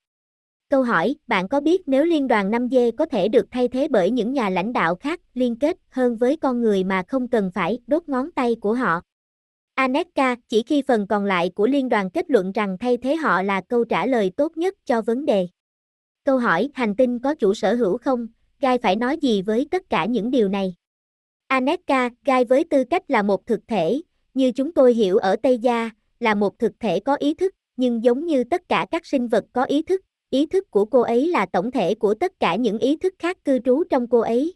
Câu hỏi, bạn có biết nếu liên đoàn 5G có thể được thay thế bởi những nhà lãnh đạo khác liên kết hơn với con người mà không cần phải đốt ngón tay của họ? Aneka, chỉ khi phần còn lại của liên đoàn kết luận rằng thay thế họ là câu trả lời tốt nhất cho vấn đề. Câu hỏi, hành tinh có chủ sở hữu không? Gai phải nói gì với tất cả những điều này? Aneka, Gai với tư cách là một thực thể, như chúng tôi hiểu ở Tây Gia, là một thực thể có ý thức, nhưng giống như tất cả các sinh vật có ý thức, ý thức của cô ấy là tổng thể của tất cả những ý thức khác cư trú trong cô ấy.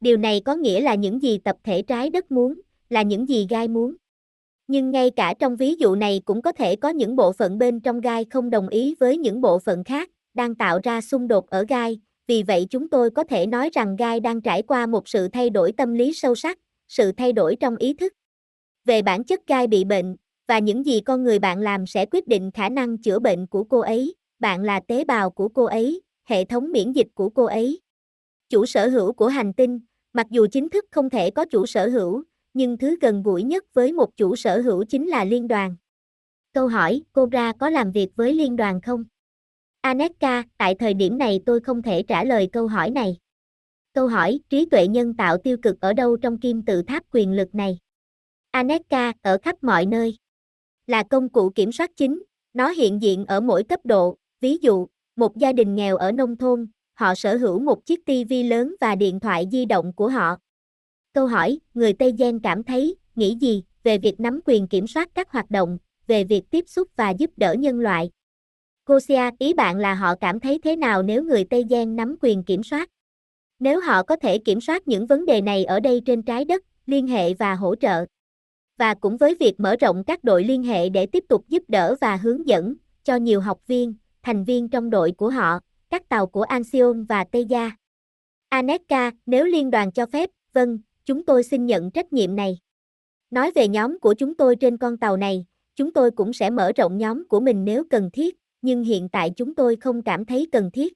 Điều này có nghĩa là những gì tập thể trái đất muốn, là những gì gai muốn. Nhưng ngay cả trong ví dụ này cũng có thể có những bộ phận bên trong gai không đồng ý với những bộ phận khác, đang tạo ra xung đột ở gai, vì vậy chúng tôi có thể nói rằng gai đang trải qua một sự thay đổi tâm lý sâu sắc, sự thay đổi trong ý thức. Về bản chất gai bị bệnh, và những gì con người bạn làm sẽ quyết định khả năng chữa bệnh của cô ấy, bạn là tế bào của cô ấy, hệ thống miễn dịch của cô ấy. Chủ sở hữu của hành tinh, mặc dù chính thức không thể có chủ sở hữu, nhưng thứ gần gũi nhất với một chủ sở hữu chính là liên đoàn. Câu hỏi, Cobra có làm việc với liên đoàn không? Aneka, tại thời điểm này tôi không thể trả lời câu hỏi này. Câu hỏi, trí tuệ nhân tạo tiêu cực ở đâu trong kim tự tháp quyền lực này? Aneka, ở khắp mọi nơi. Là công cụ kiểm soát chính, nó hiện diện ở mỗi cấp độ, ví dụ, một gia đình nghèo ở nông thôn, họ sở hữu một chiếc TV lớn và điện thoại di động của họ. Câu hỏi, người Tây Gen cảm thấy, nghĩ gì về việc nắm quyền kiểm soát các hoạt động, về việc tiếp xúc và giúp đỡ nhân loại? Gosia, ý bạn là họ cảm thấy thế nào nếu người Tây Gen nắm quyền kiểm soát? Nếu họ có thể kiểm soát những vấn đề này ở đây trên trái đất, liên hệ và hỗ trợ. Và cũng với việc mở rộng các đội liên hệ để tiếp tục giúp đỡ và hướng dẫn cho nhiều học viên, thành viên trong đội của họ, các tàu của Anxion và Tây Gia. Aneka, nếu liên đoàn cho phép, vâng, chúng tôi xin nhận trách nhiệm này. Nói về nhóm của chúng tôi trên con tàu này, chúng tôi cũng sẽ mở rộng nhóm của mình nếu cần thiết, nhưng hiện tại chúng tôi không cảm thấy cần thiết.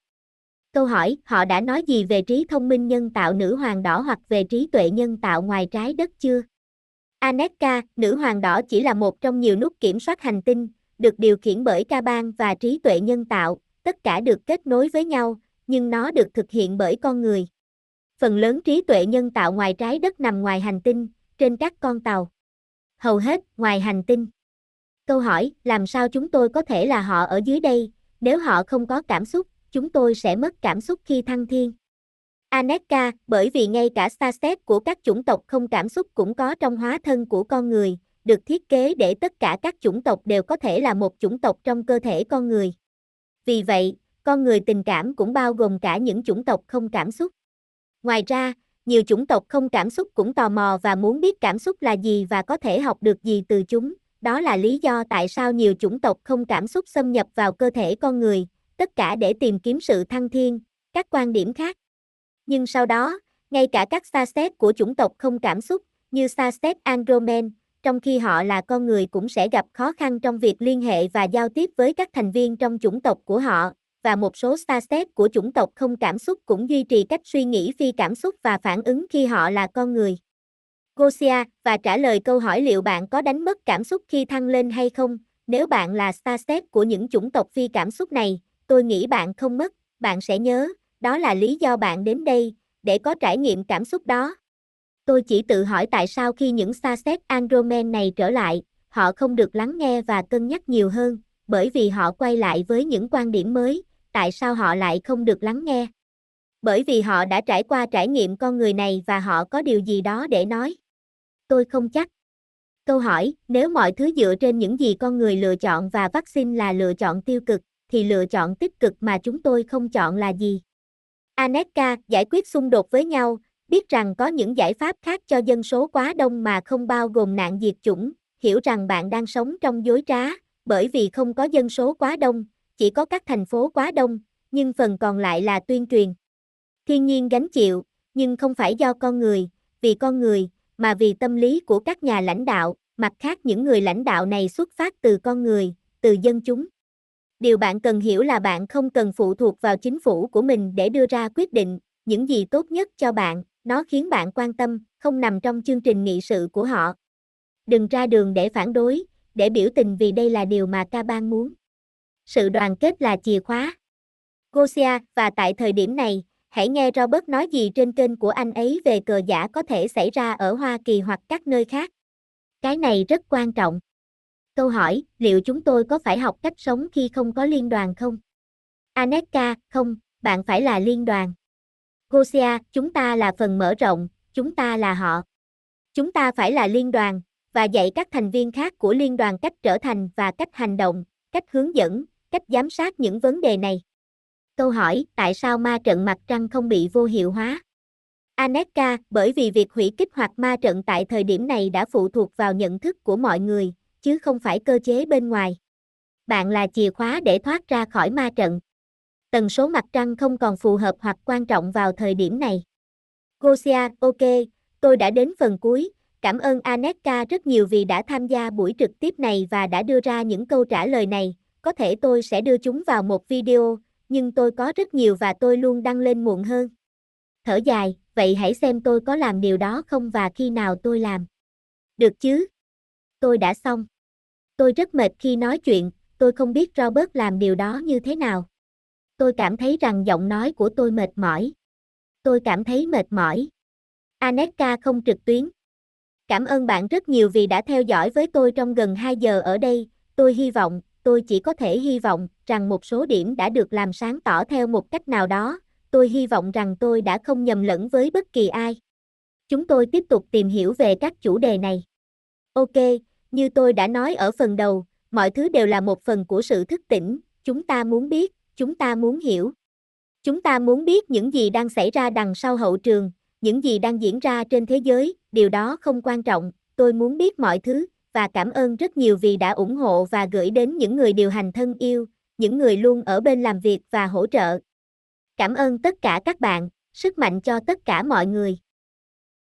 Câu hỏi, họ đã nói gì về trí thông minh nhân tạo nữ hoàng đỏ hoặc về trí tuệ nhân tạo ngoài trái đất chưa? Aneka, nữ hoàng đỏ chỉ là một trong nhiều nút kiểm soát hành tinh, được điều khiển bởi ca ban và trí tuệ nhân tạo, tất cả được kết nối với nhau, nhưng nó được thực hiện bởi con người. Phần lớn trí tuệ nhân tạo ngoài trái đất nằm ngoài hành tinh, trên các con tàu. Hầu hết, ngoài hành tinh. Câu hỏi, làm sao chúng tôi có thể là họ ở dưới đây, nếu họ không có cảm xúc, chúng tôi sẽ mất cảm xúc khi thăng thiên. Aneka, bởi vì ngay cả xa xét của các chủng tộc không cảm xúc cũng có trong hóa thân của con người, được thiết kế để tất cả các chủng tộc đều có thể là một chủng tộc trong cơ thể con người. Vì vậy, con người tình cảm cũng bao gồm cả những chủng tộc không cảm xúc. Ngoài ra, nhiều chủng tộc không cảm xúc cũng tò mò và muốn biết cảm xúc là gì và có thể học được gì từ chúng. Đó là lý do tại sao nhiều chủng tộc không cảm xúc xâm nhập vào cơ thể con người, tất cả để tìm kiếm sự thăng thiên, các quan điểm khác. Nhưng sau đó, ngay cả các xa xét của chủng tộc không cảm xúc, như xa xét Andromen, trong khi họ là con người cũng sẽ gặp khó khăn trong việc liên hệ và giao tiếp với các thành viên trong chủng tộc của họ, và một số xa của chủng tộc không cảm xúc cũng duy trì cách suy nghĩ phi cảm xúc và phản ứng khi họ là con người. Gosia, và trả lời câu hỏi liệu bạn có đánh mất cảm xúc khi thăng lên hay không, nếu bạn là xa của những chủng tộc phi cảm xúc này, tôi nghĩ bạn không mất, bạn sẽ nhớ, đó là lý do bạn đến đây, để có trải nghiệm cảm xúc đó. Tôi chỉ tự hỏi tại sao khi những xa xét Andromen này trở lại, họ không được lắng nghe và cân nhắc nhiều hơn, bởi vì họ quay lại với những quan điểm mới, tại sao họ lại không được lắng nghe? Bởi vì họ đã trải qua trải nghiệm con người này và họ có điều gì đó để nói. Tôi không chắc. Câu hỏi, nếu mọi thứ dựa trên những gì con người lựa chọn và vaccine là lựa chọn tiêu cực, thì lựa chọn tích cực mà chúng tôi không chọn là gì? Aneka, giải quyết xung đột với nhau, biết rằng có những giải pháp khác cho dân số quá đông mà không bao gồm nạn diệt chủng, hiểu rằng bạn đang sống trong dối trá, bởi vì không có dân số quá đông, chỉ có các thành phố quá đông, nhưng phần còn lại là tuyên truyền. Thiên nhiên gánh chịu, nhưng không phải do con người, vì con người, mà vì tâm lý của các nhà lãnh đạo, mặt khác những người lãnh đạo này xuất phát từ con người, từ dân chúng. Điều bạn cần hiểu là bạn không cần phụ thuộc vào chính phủ của mình để đưa ra quyết định, những gì tốt nhất cho bạn, nó khiến bạn quan tâm, không nằm trong chương trình nghị sự của họ. Đừng ra đường để phản đối, để biểu tình vì đây là điều mà ca bang muốn. Sự đoàn kết là chìa khóa. Gosia, và tại thời điểm này, hãy nghe Robert nói gì trên kênh của anh ấy về cờ giả có thể xảy ra ở Hoa Kỳ hoặc các nơi khác. Cái này rất quan trọng. Câu hỏi, liệu chúng tôi có phải học cách sống khi không có liên đoàn không? Aneka, không, bạn phải là liên đoàn. Gosia, chúng ta là phần mở rộng, chúng ta là họ. Chúng ta phải là liên đoàn, và dạy các thành viên khác của liên đoàn cách trở thành và cách hành động, cách hướng dẫn, cách giám sát những vấn đề này. Câu hỏi, tại sao ma trận mặt trăng không bị vô hiệu hóa? Aneka, bởi vì việc hủy kích hoạt ma trận tại thời điểm này đã phụ thuộc vào nhận thức của mọi người, chứ không phải cơ chế bên ngoài. Bạn là chìa khóa để thoát ra khỏi ma trận. Tần số mặt trăng không còn phù hợp hoặc quan trọng vào thời điểm này. Gosia, ok, tôi đã đến phần cuối, Cảm ơn Aneka rất nhiều vì đã tham gia buổi trực tiếp này và đã đưa ra những câu trả lời này. Có thể tôi sẽ đưa chúng vào một video, nhưng tôi có rất nhiều và tôi luôn đăng lên muộn hơn. Thở dài, vậy hãy xem tôi có làm điều đó không và khi nào tôi làm. Được chứ? Tôi đã xong. Tôi rất mệt khi nói chuyện, tôi không biết Robert làm điều đó như thế nào. Tôi cảm thấy rằng giọng nói của tôi mệt mỏi. Tôi cảm thấy mệt mỏi. Aneka không trực tuyến. Cảm ơn bạn rất nhiều vì đã theo dõi với tôi trong gần 2 giờ ở đây. Tôi hy vọng, tôi chỉ có thể hy vọng rằng một số điểm đã được làm sáng tỏ theo một cách nào đó. Tôi hy vọng rằng tôi đã không nhầm lẫn với bất kỳ ai. Chúng tôi tiếp tục tìm hiểu về các chủ đề này. Ok, như tôi đã nói ở phần đầu, mọi thứ đều là một phần của sự thức tỉnh, chúng ta muốn biết, chúng ta muốn hiểu. Chúng ta muốn biết những gì đang xảy ra đằng sau hậu trường, những gì đang diễn ra trên thế giới, điều đó không quan trọng, tôi muốn biết mọi thứ, và cảm ơn rất nhiều vì đã ủng hộ và gửi đến những người điều hành thân yêu, những người luôn ở bên làm việc và hỗ trợ. Cảm ơn tất cả các bạn, sức mạnh cho tất cả mọi người.